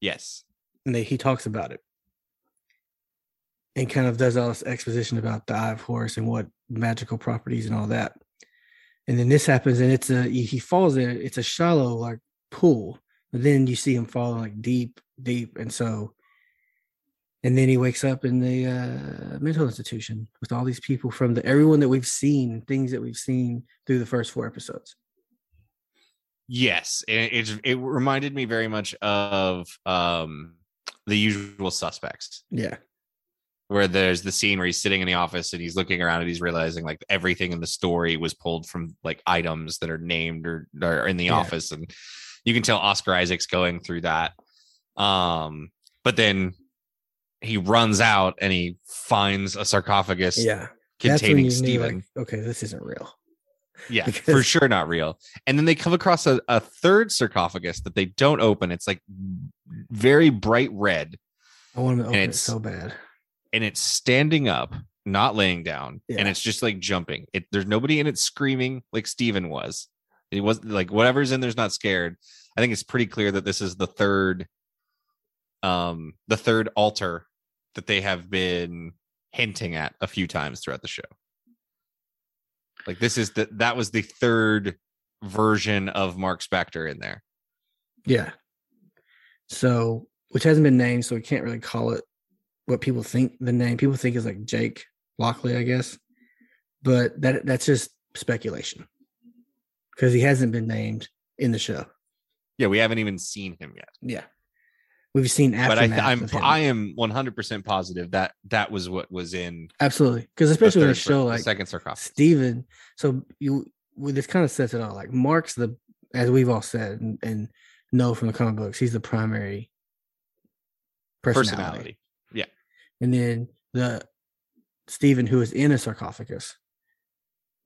Yes.
and they, he talks about it, and kind of does all this exposition about the eye of Horus and what magical properties and all that. And then this happens, and it's a he falls in. It's a shallow like pool, but then you see him falling like deep, deep, and so. And then he wakes up in the uh, mental institution with all these people from the everyone that we've seen, things that we've seen through the first four episodes.
Yes. It, it it reminded me very much of um the usual suspects.
Yeah,
where there's the scene where he's sitting in the office and he's looking around and he's realizing like everything in the story was pulled from like items that are named or are in the
Yeah.
office and you can tell Oscar Isaac's going through that um but then he runs out and he finds a sarcophagus
yeah.
containing Steven
like, okay, this isn't real.
yeah for sure not real and then they come across a, a third sarcophagus that they don't open it's like very bright red
I want to open it so bad.
And it's standing up, not laying down, and it's just like jumping. It there's nobody in it screaming like Steven was. It was like whatever's in there's not scared. I think it's pretty clear that this is the third um the third altar that they have been hinting at a few times throughout the show. Like this is the that was the third version of Marc Spector in there.
Yeah. So, which hasn't been named, so we can't really call it what people think the name. People think is like Jake Lockley, I guess, but that that's just speculation because he hasn't been named in the show.
Yeah, we haven't even seen him yet.
Yeah, we've seen
but I. I'm. I am 100 percent positive that that was what was in
absolutely because especially they
third
show like
second sarcophagus.
Steven. So you well, this kind of sets it all. Like Marc's the as we've all said and, and know from the comic books, he's the primary personality.
Personality. Yeah.
And then the Steven who is in a sarcophagus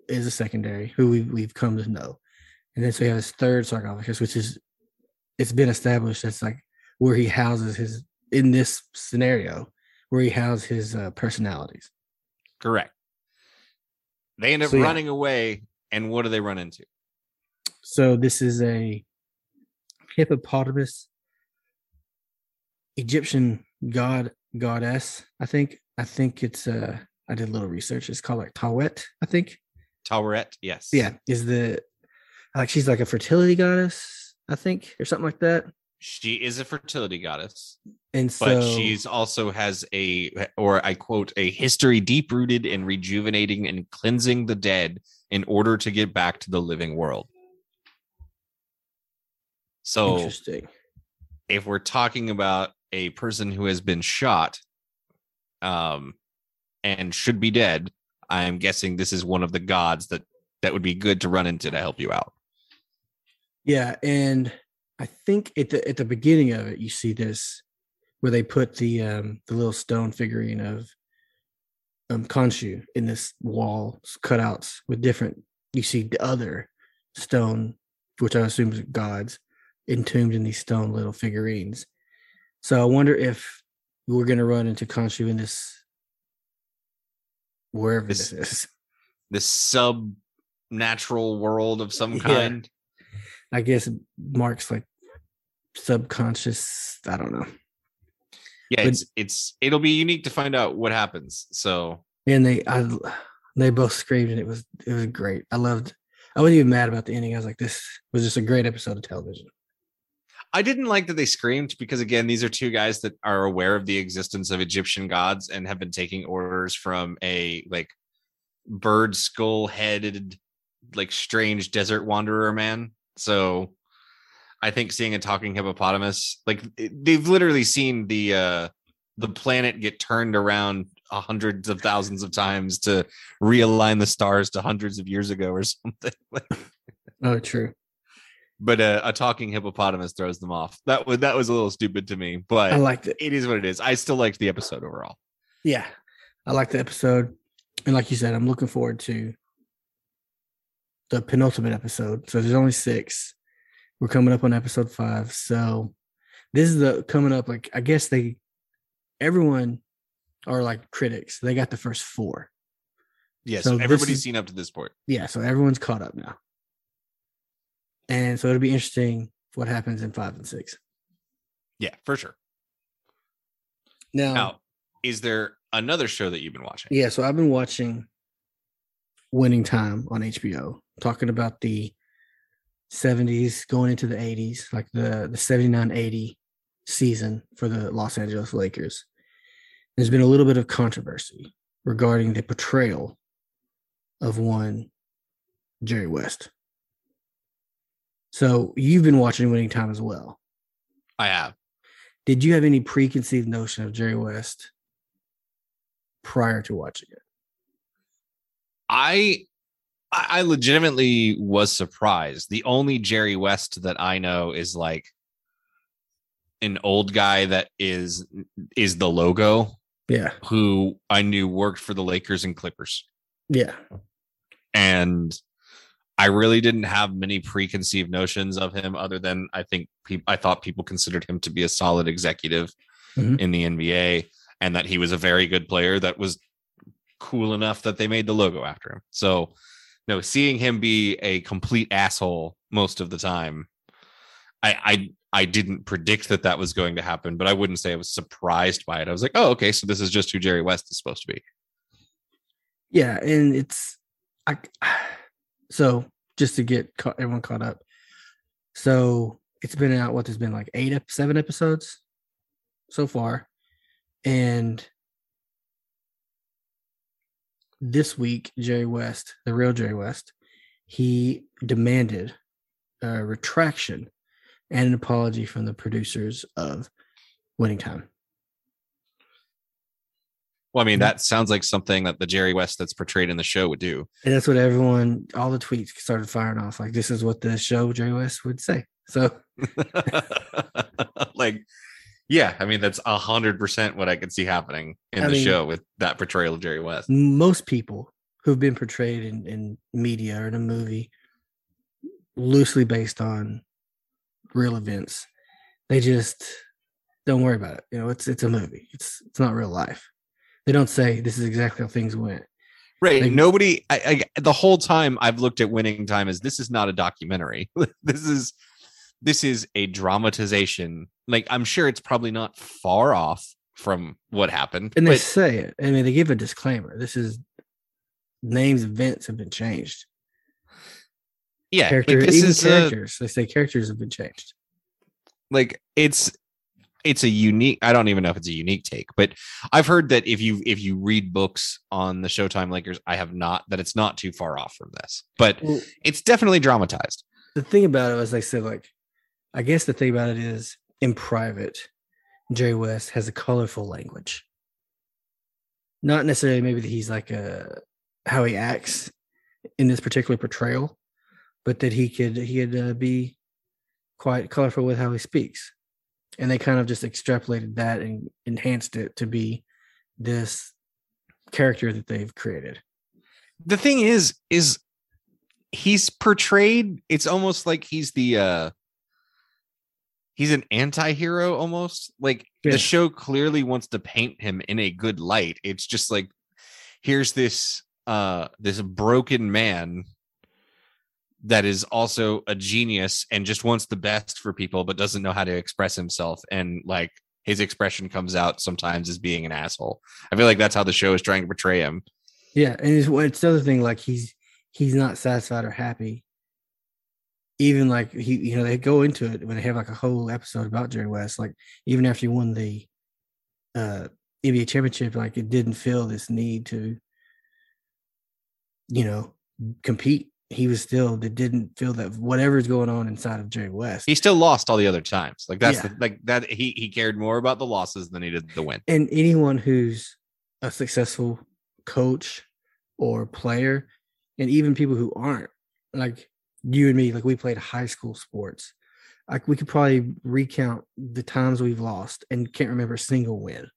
is a secondary who we, we've come to know. And then so you have his third sarcophagus, which is it's been established that's like where he houses his in this scenario where he houses his uh, personalities.
Correct. They end up
So, yeah.
running away, and what do they run into?
So this is a hippopotamus Egyptian god goddess. I think. I think it's uh I did a little research. It's called like Tawet, I think.
Taweret, yes.
Yeah, is the like she's like a fertility goddess, I think, or something like that.
She is a fertility goddess,
And so
but she's also has a, or I quote, a history deep rooted in rejuvenating and cleansing the dead in order to get back to the living world. So
interesting.
if we're talking about a person who has been shot um and should be dead i'm guessing this is one of the gods that that would be good to run into to help you out
Yeah, and I think at the at the beginning of it, you see this where they put the um the little stone figurine of um Khonshu in this wall cutouts with different. You see the other stone, which I assume is gods, entombed in these stone little figurines. So I wonder if we're gonna run into Khonshu in this wherever
This-
this is.
this sub natural world of some
Yeah.
kind
I guess Marc's like subconscious. I don't know.
yeah
But-
it's it's it'll be unique to find out what happens so
and they I they both screamed and it was it was great. I loved I wasn't even mad about the ending. I was like, this was just a great episode of television.
I didn't like that they screamed because again, these are two guys that are aware of the existence of Egyptian gods and have been taking orders from a like bird skull headed, like strange desert wanderer man. So I think seeing a talking hippopotamus, like they've literally seen the uh the planet get turned around hundreds of thousands of times to realign the stars to hundreds of years ago or something.
Oh, true.
But uh, a talking hippopotamus throws them off. That was that was a little stupid to me, but
I liked it.
it is what it is. I still liked the episode overall.
Yeah. I liked the episode. And like you said, I'm looking forward to the penultimate episode. So there's only six. We're coming up on episode five. So this is the coming up, like I guess they everyone are like critics. They got the first four.
Yeah,
So
so, everybody's
is-
seen up to this point.
Yeah, so everyone's caught up now. And so it'll be interesting what happens in five and six.
Yeah, for sure.
Now,
Now, is there another show that you've been watching?
yeah, so I've been watching Winning Time on HBO, talking about the 70s going into the 80s, like the the 79 80 season for the Los Angeles Lakers. There's been a little bit of controversy regarding the portrayal of one Jerry West. So you've been watching Winning Time as well.
I have.
Did you have any preconceived notion of Jerry West prior to watching it?
I I legitimately was surprised. The only Jerry West that I know is like an old guy that is is the logo
Yeah.
who I knew worked for the Lakers and Clippers.
Yeah.
And I really didn't have many preconceived notions of him other than I think peop I thought people considered him to be a solid executive
Mhm.
in the NBA and that he was a very good player that was cool enough that they made the logo after him. So, no, seeing him be a complete asshole most of the time, I I I didn't predict that that was going to happen, but I wouldn't say I was surprised by it. I was like, oh, okay, so this is just who Jerry West is supposed to be.
Yeah. And it's, I, so just to get caught, everyone caught up. So it's been out, what, there's been like eight, seven episodes so far. And this week, Jerry West, the real Jerry West, he demanded a retraction and an apology from the producers of Winning Time.
Well, I mean, that sounds like something that the Jerry West that's portrayed in the show would do.
And that's what everyone, all the tweets started firing off. Like, this is what the show Jerry West would say. So,
like, yeah, I mean, that's a hundred percent what I could see happening in
I
the
mean-
show with that portrayal of Jerry West.
most people who've been portrayed in, in media or in a movie loosely based on real events, they just don't worry about it. You know, it's it's a movie. It's it's not real life. They don't say this is exactly how things went.
Right.
Like-
Nobody, I, I, the whole time I've looked at Winning Time as this is not a documentary. this is, this is a dramatization. Like, I'm sure it's probably not far off from what happened.
And they say it. I mean, they give a disclaimer. This is names, events have been changed.
yeah,
Character,
like,
even
is a-
characters. they say characters have been changed.
like it's it's a unique i don't even know if it's a unique take but i've heard that if you if you read books on the showtime lakers i have not that it's not too far off from this but
Well,
it's definitely dramatized.
the thing about it was they said like i guess the thing about it is in private jerry west has a colorful language. Not necessarily maybe that he's like a how he acts in this particular portrayal but that he could he could uh, be quite colorful with how he speaks and they kind of just extrapolated that and enhanced it to be this character that they've created.
The thing is is he's portrayed it's almost like he's the uh he's an anti-hero almost. Like
Yeah.
the show clearly wants to paint him in a good light. It's just like here's this uh this broken man that is also a genius and just wants the best for people but doesn't know how to express himself and like his expression comes out sometimes as being an asshole i feel like that's how the show is trying to portray him
Yeah, and it's, it's the other thing. Like he's he's not satisfied or happy. Even like he, you know, they go into it when they have like a whole episode about Jerry West. Like even after he won the uh NBA championship, like it didn't feel this need to, you know, compete. He was still that didn't feel that whatever's going on inside of Jerry West.
he still lost all the other times like that's
Yeah.
the, like that he he cared more about the losses than he did the win
and anyone who's a successful coach or player and even people who aren't like you and me like we played high school sports like we could probably recount the times we've lost and can't remember a single win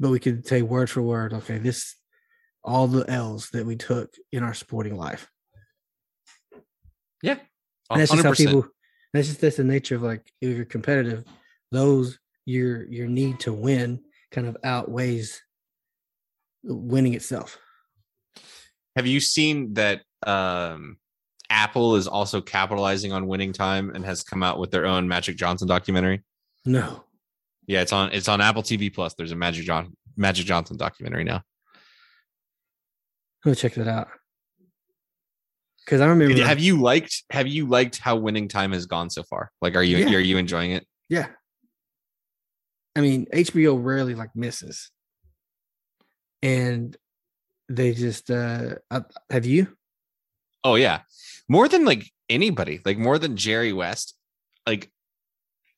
but we could say word for word okay this all the l's that we took in our sporting life and that's just how people that's just that's the nature of like if you're competitive those your your need to win kind of outweighs winning itself
Have you seen that um Apple is also capitalizing on winning time and has come out with their own Magic Johnson documentary?
No.
Yeah, it's on it's on Apple TV Plus. There's a Magic John Magic Johnson documentary now.
I'm check that out. Because I remember
Have you liked have you liked how winning time has gone so far? Like are you
Yeah.
are you enjoying it?
Yeah. I mean, HBO rarely like misses. And they just uh uh, have you?
Oh yeah. More than like anybody, like more than Jerry West. Like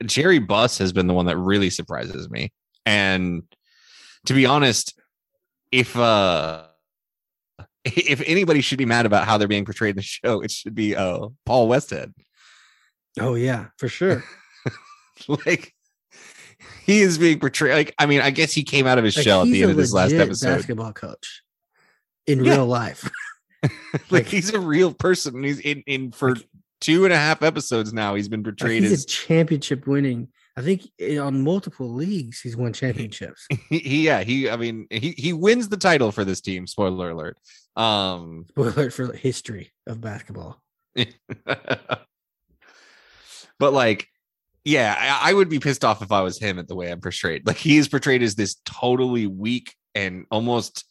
Jerry Buss has been the one that really surprises me. And to be honest, if uh if anybody should be mad about how they're being portrayed in the show, it should be uh Paul Westhead.
Oh yeah, for sure.
like he is being portrayed like I mean, I guess he came out of his
Like,
shell at the end of this last episode.
Basketball coach in
Yeah.
real life.
like
like-
he's a real person. He's in in for two and a half episodes now. He's been portrayed
he's
as
a championship winning. I think on multiple leagues he's won championships.
he, he yeah he i mean he he wins the title for this team spoiler alert um
Spoiler alert for history of basketball.
but like yeah I, I would be pissed off if i was him at the way i'm portrayed like he is portrayed as this totally weak and almost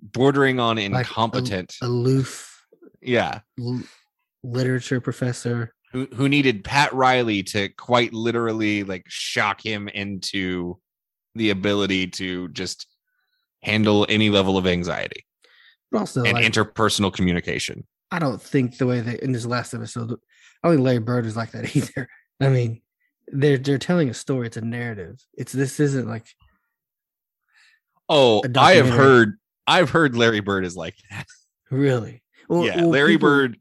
bordering on
Like,
incompetent
Aloof
yeah
l- literature professor.
Who, who needed pat riley to quite literally like shock him into the ability to just handle any level of anxiety
But also,
and
like,
interpersonal communication
I don't think the way they in this last episode, I don't think Larry Bird is like that either. I mean, they're they're telling a story. It's a narrative. It's this isn't like
Oh, I have heard. I've heard Larry Bird is like that.
really. Well,
yeah,
well,
Larry
people-
Bird.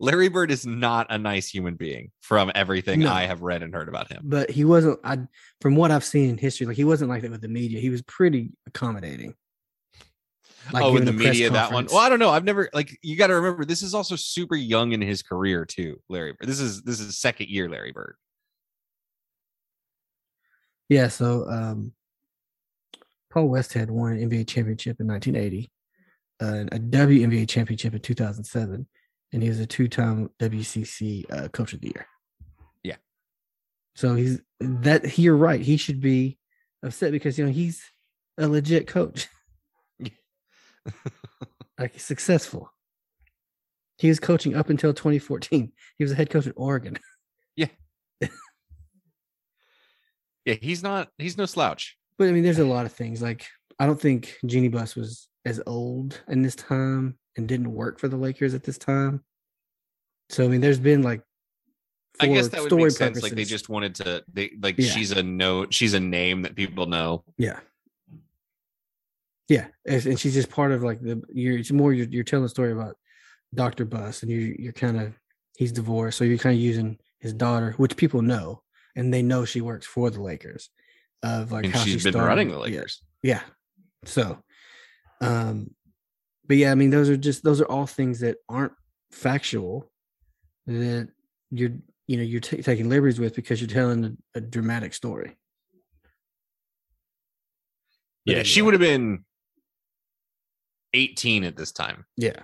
Larry Bird is not a nice human being from everything
No.
I have read and heard about him.
but he wasn't. I from what I've seen in history, like he wasn't like that with the media. He was pretty accommodating. Like
oh, in the media, that one. Well, I don't know. I've never like. You got to remember, this is also super young in his career too. Larry. Bird. This is this is second year Larry Bird.
Yeah, so um, Paul Westhead won an NBA championship in 1980, uh, a WNBA championship in 2007, and he was a two-time WCC uh, Coach of the Year.
Yeah.
So he's that. You're right. He should be upset because you know he's a legit coach, like he's successful. He was coaching up until 2014. He was a head coach at Oregon.
Yeah, yeah, he's not. He's no slouch.
But I mean, there's a lot of things. Like, I don't think Jeanie Buss was as old in this time and didn't work for the Lakers at this time. So I mean, there's been like,
I guess that would
story
make sense. Like they just wanted to. They like
Yeah.
she's a no. She's a name that people know.
yeah, yeah, and she's just part of like the. You're it's more you're, you're telling a story about Doctor Buss, and you you're kind of he's divorced, so you're kind of using his daughter, which people know, and they know she works for the Lakers. Of like
and
how
she's
she
been running the
started. Yeah.
Lakers.
yeah so um but yeah i mean those are just those are all things that aren't factual that you're you know you're ta taking liberties with because you're telling a, a dramatic story. But
Yeah, she would have been 18 at this time.
yeah.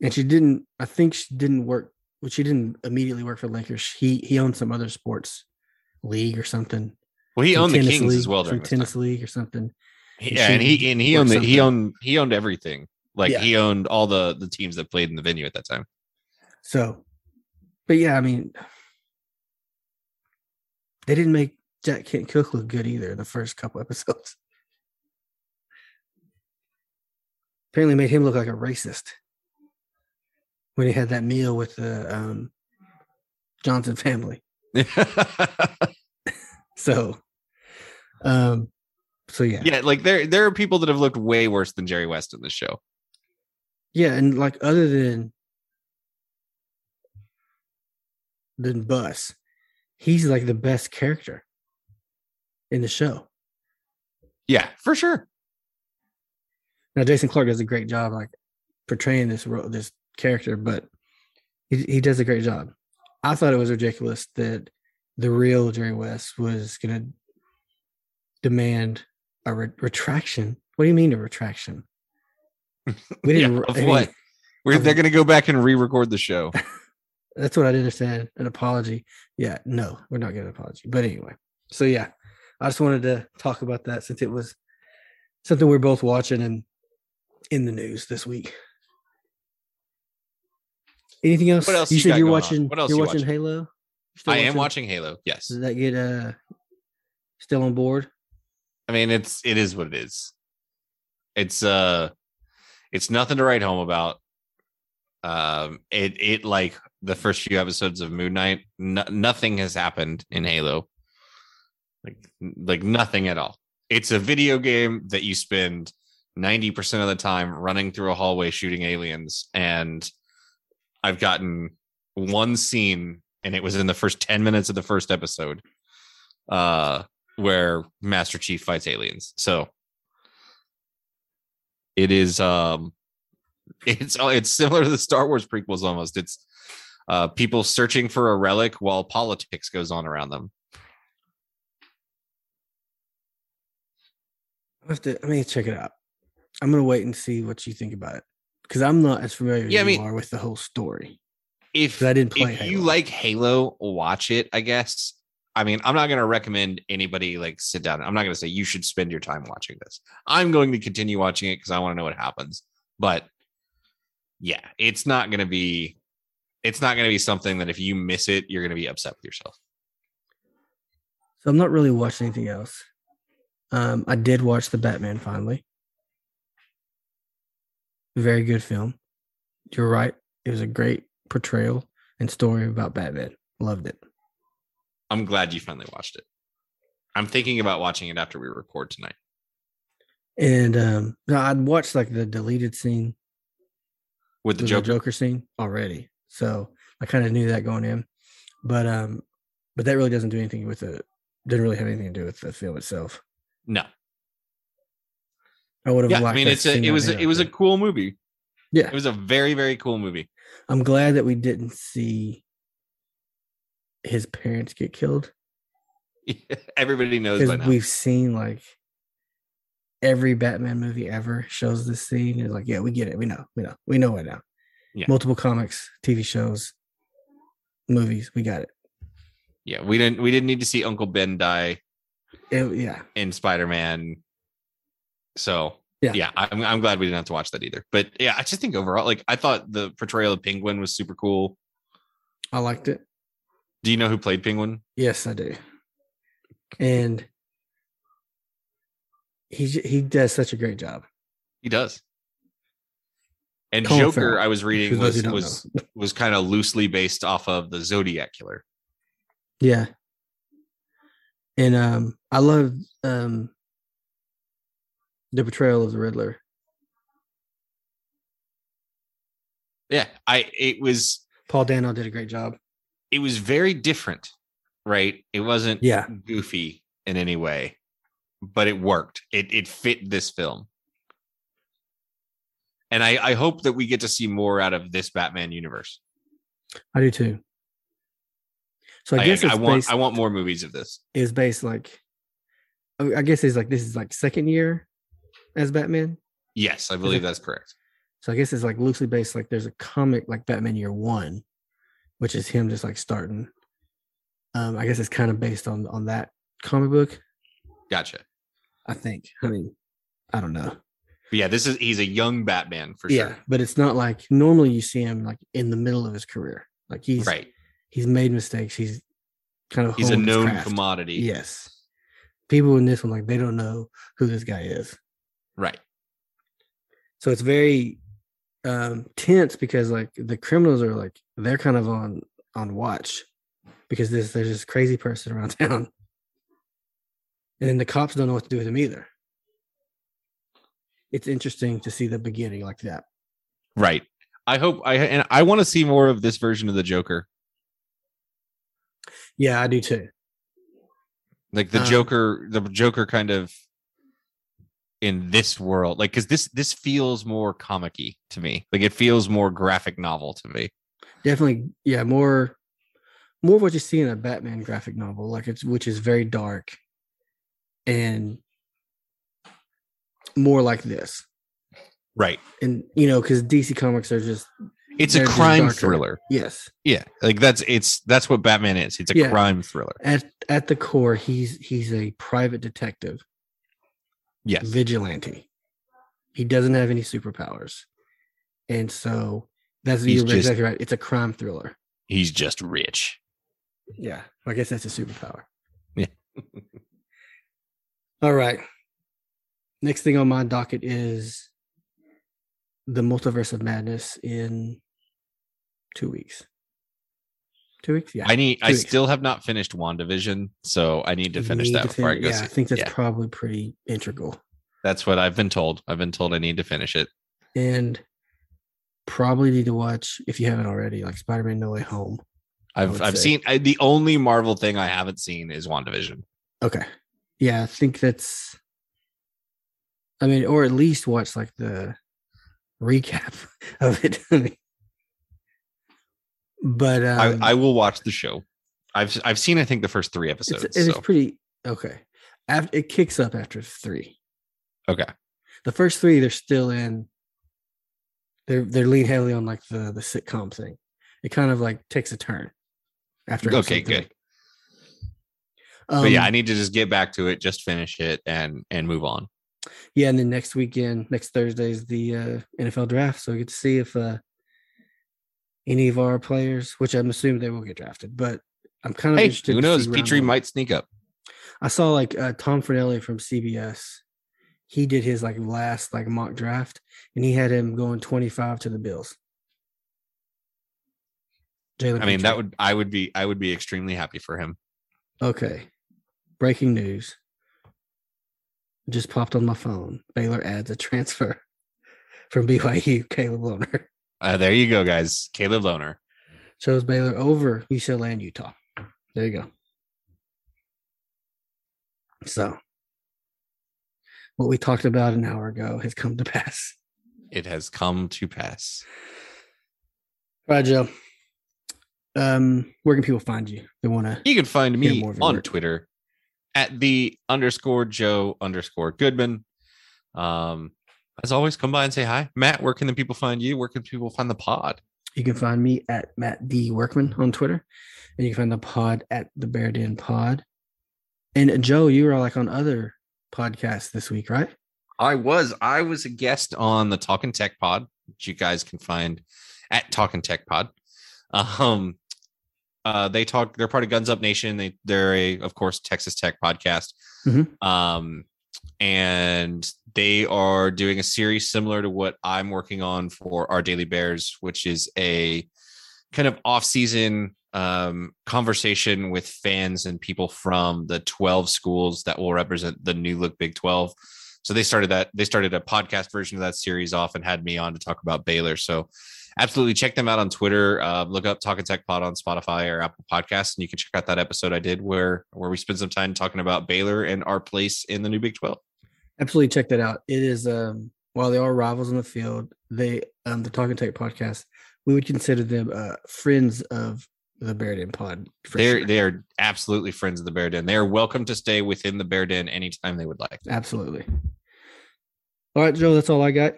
And she didn't i think she didn't work well she didn't immediately work for lakers. He he owned some other sports league or something.
Well, he owned the Kings as well during
tennis league or something
Yeah, and he and he owned the, he owned he owned everything. Like
Yeah.
he owned all the the teams that played in the venue at that time.
So, but yeah, I mean, they didn't make Jack Kent Cooke look good either in the first couple episodes. Apparently, made him look like a racist when he had that meal with the um, Johnson family. So, um, so yeah,
yeah, like there there are people that have looked way worse than Jerry West in this show.
yeah, and like other than than Buss, he's like the best character in the show.
Yeah, for sure.
Now Jason Clarke does a great job like portraying this role, this character, but he he does a great job. I thought it was ridiculous that the real Jerry West was going to demand a re- retraction. What do you mean a retraction? We didn't.
Yeah,
I
of
mean,
what? We're, they're going to go back and re-record the show.
That's what I didn't understand. An apology. Yeah, no, we're not getting an apology. But anyway, so yeah, I just wanted to talk about that since it was something we're both watching and in the news this week. Anything else?
What else
you
you
said you're
going on?
watching.
What else
you're
you
watching
watching?
Halo. You're
I am watching Halo. Yes.
Does that get uh still on board?
I mean, it's it is what it is. It's uh, it's nothing to write home about. Um, it it like the first few episodes of Moon Knight. No, nothing has happened in Halo. Like like nothing at all. It's a video game that you spend ninety percent of the time running through a hallway shooting aliens, and I've gotten one scene, and it was in the first ten minutes of the first episode. Uh, where Master Chief fights aliens. So it is um it's it's similar to the Star Wars prequels almost. It's uh people searching for a relic while politics goes on around them.
I have to. I mean, check it out. I'm gonna wait and see what you think about it because I'm not as familiar
Yeah, I
as
mean-
you are with the whole story.
If
I didn't play
if you like Halo, watch it, I guess. I mean, I'm not going to recommend anybody like sit down. I'm not going to say you should spend your time watching this. I'm going to continue watching it because I want to know what happens. But yeah, it's not going to be it's not going to be something that if you miss it, you're going to be upset with yourself.
So I'm not really watching anything else. Um, I did watch the Batman finally. Very good film. You're right. It was a great portrayal and story about Batman. Loved it.
I'm glad you finally watched it. I'm thinking about watching it after we record tonight.
And um, no, I'd watched like the deleted scene
With the
with
Joker.
the Joker scene already, so I kind of knew that going in. But um, but that really doesn't do anything with the. Didn't really have anything to do with the film itself.
No.
I would have.
Yeah, I mean it's a it was a, it was a cool movie.
yeah.
It was a very very cool movie.
I'm glad that we didn't see his parents get killed
Everybody knows
we've seen like every Batman movie ever shows this scene. It's like, yeah, we get it. We know. We know. We know it now.
Yeah.
Multiple comics, TV shows, movies. We got it.
Yeah, we didn't we didn't need to see Uncle Ben die
It- yeah.
in Spider-Man. So
Yeah.
yeah, I'm I'm glad we didn't have to watch that either. But yeah, I just think overall, like I thought the portrayal of Penguin was super cool.
I liked it.
Do you know who played Penguin?
Yes, I do. And he he does such a great job.
He does. And
Colin
Joker,
Farrell,
I was reading was was was kind of loosely based off of the Zodiac killer.
Yeah. And um I love um the portrayal of the Riddler.
Yeah, I it was
Paul Dano did a great job.
It was very different, right? It wasn't
Yeah.
goofy in any way, but it worked. It it fit this film. And I, I hope that we get to see more out of this Batman universe.
I do too. So I
I,
guess
I, want
based,
I want more movies of this.
is based like I I guess it's like this is like second year as Batman.
Yes, I believe that's correct.
So I guess it's like loosely based like there's a comic like Batman Year One, which is him just like starting. Um, I guess it's kind of based on on that comic book.
Gotcha.
I think. I mean, I don't know.
But yeah, this is he's a young Batman for
yeah,
sure.
but it's not like normally you see him like in the middle of his career. Like he's
Right.
he's made mistakes. He's kind of
He's a known commodity.
Yes. People in this one like they don't know who this guy is.
Right.
So it's very um tense because like the criminals are like they're kind of on on watch because this there's this crazy person around town. And then the cops don't know what to do with him either. It's interesting to see the beginning like that.
Right. I hope I and I want to see more of this version of the Joker.
Yeah, I do too.
Like the
Um,
Joker, the Joker kind of in this world. Like cuz this this feels more comic-y to me. Like it feels more graphic novel to me.
Definitely, yeah, more more of what you see in a Batman graphic novel, like it's which is very dark and more like this.
Right.
and you know because DC comics are just
It's a crime thriller.
yes
Yeah. Like that's it's that's what Batman is. It's a
Yeah.
crime thriller.
at at the core he's he's a private detective
Yes.
vigilante. He doesn't have any superpowers, and so that's
He's
you're
just-
exactly right. It's a crime thriller.
He's just rich.
Yeah, I guess that's a superpower.
Yeah.
All right. Next thing on my docket is the multiverse of madness in two weeks. Two weeks, yeah.
I need I
weeks.
still have not finished WandaVision, so I need to finish
need
that
to
before I
fin-
go
Yeah,
see
I think that's
Yeah.
probably pretty integral.
That's what I've been told. I've been told I need to finish it.
And probably need to watch if you haven't already, like Spider-Man No Way Home.
I've I've
say.
seen I, the only Marvel thing I haven't seen is WandaVision.
Okay. Yeah, I think that's I mean, or at least watch like the recap of it. But um,
I, I will watch the show. I've I've seen I think the first three episodes.
it's
so.
pretty okay. After it kicks up after three.
okay.
The first three, they're still in. They're they're lean heavily on like the the sitcom thing. It kind of like takes a turn after.
Okay, good. but yeah,
Um,
I need to just get back to it, just finish it, and and move on.
Yeah, and then next weekend, next Thursday is the uh, NFL draft, so we get to see if uh, any of our players, which I'm assuming they will get drafted, but I'm kind of
Hey,
interested.
who knows?
Pitre
might sneak up.
I saw like uh, Tom Fornelli from CBS. He did his like last like mock draft, and he had him going 25 to the Bills. Jalen.
I mean, that would I would be I would be extremely happy for him.
Okay. Breaking news. Just popped on my phone. Baylor adds a transfer from BYU, Caleb Lohner.
Uh, there you go, guys. Caleb Lohner.
Chose Baylor over UCLA and Utah. There you go. So, what we talked about an hour ago has come to pass.
It has come to pass.
All right, Joe. Um, where can people find you? They want to.
You can find me on
work.
Twitter at the underscore Joe underscore Goodman. Um, as always, come by and say hi. Matt, where can the people find you? Where can people find the pod?
You can find me at Matt D Workman on Twitter, and you can find the pod at the Bear Den Pod. And Joe, you were like on other podcasts this week, right?
I was I was a guest on the Talking Tech Pod, which you guys can find at Talking Tech Pod. Um, uh, they talk. They're part of Guns Up Nation. They they're a of course Texas Tech podcast.
Mhm.
Um, and they are doing a series similar to what I'm working on for our Daily Bears, which is a kind of off season um, conversation with fans and people from the 12 schools that will represent the new look Big 12. So they started that. They started a podcast version of that series off and had me on to talk about Baylor. So absolutely check them out on Twitter. Uh, look up Talking Tech Pod on Spotify or Apple Podcasts, and you can check out that episode I did where where we spent some time talking about Baylor and our place in the new Big 12.
Absolutely, check that out. It is um, while they are rivals in the field, they um, the Talking Tech podcast. We would consider them uh, friends of the Bear Den Pod.
They're
sure.
they are absolutely friends of the Bear Den. They are welcome to stay within the Bear Den anytime they would like.
Absolutely. All right, Joe. That's all I got.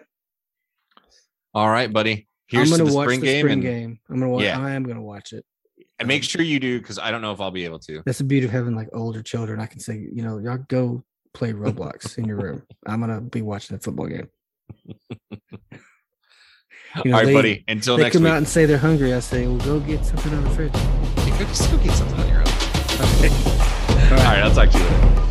All right, buddy. Here's
I'm gonna
the
watch
spring
the
game
spring
and,
game. I'm gonna watch.
Yeah.
I am gonna watch it.
and make um, sure you do because I don't know if I'll be able to.
That's the beauty of having like older children. I can say, you know, y'all go play Roblox in your room. I'm gonna be watching the football game.
All
know,
right,
they-
buddy. Until
they
next
come
week.
out and say they're hungry. I say, well, go get something on the fridge.
You could just go get something on your own.
All
All right, I'll talk to you later.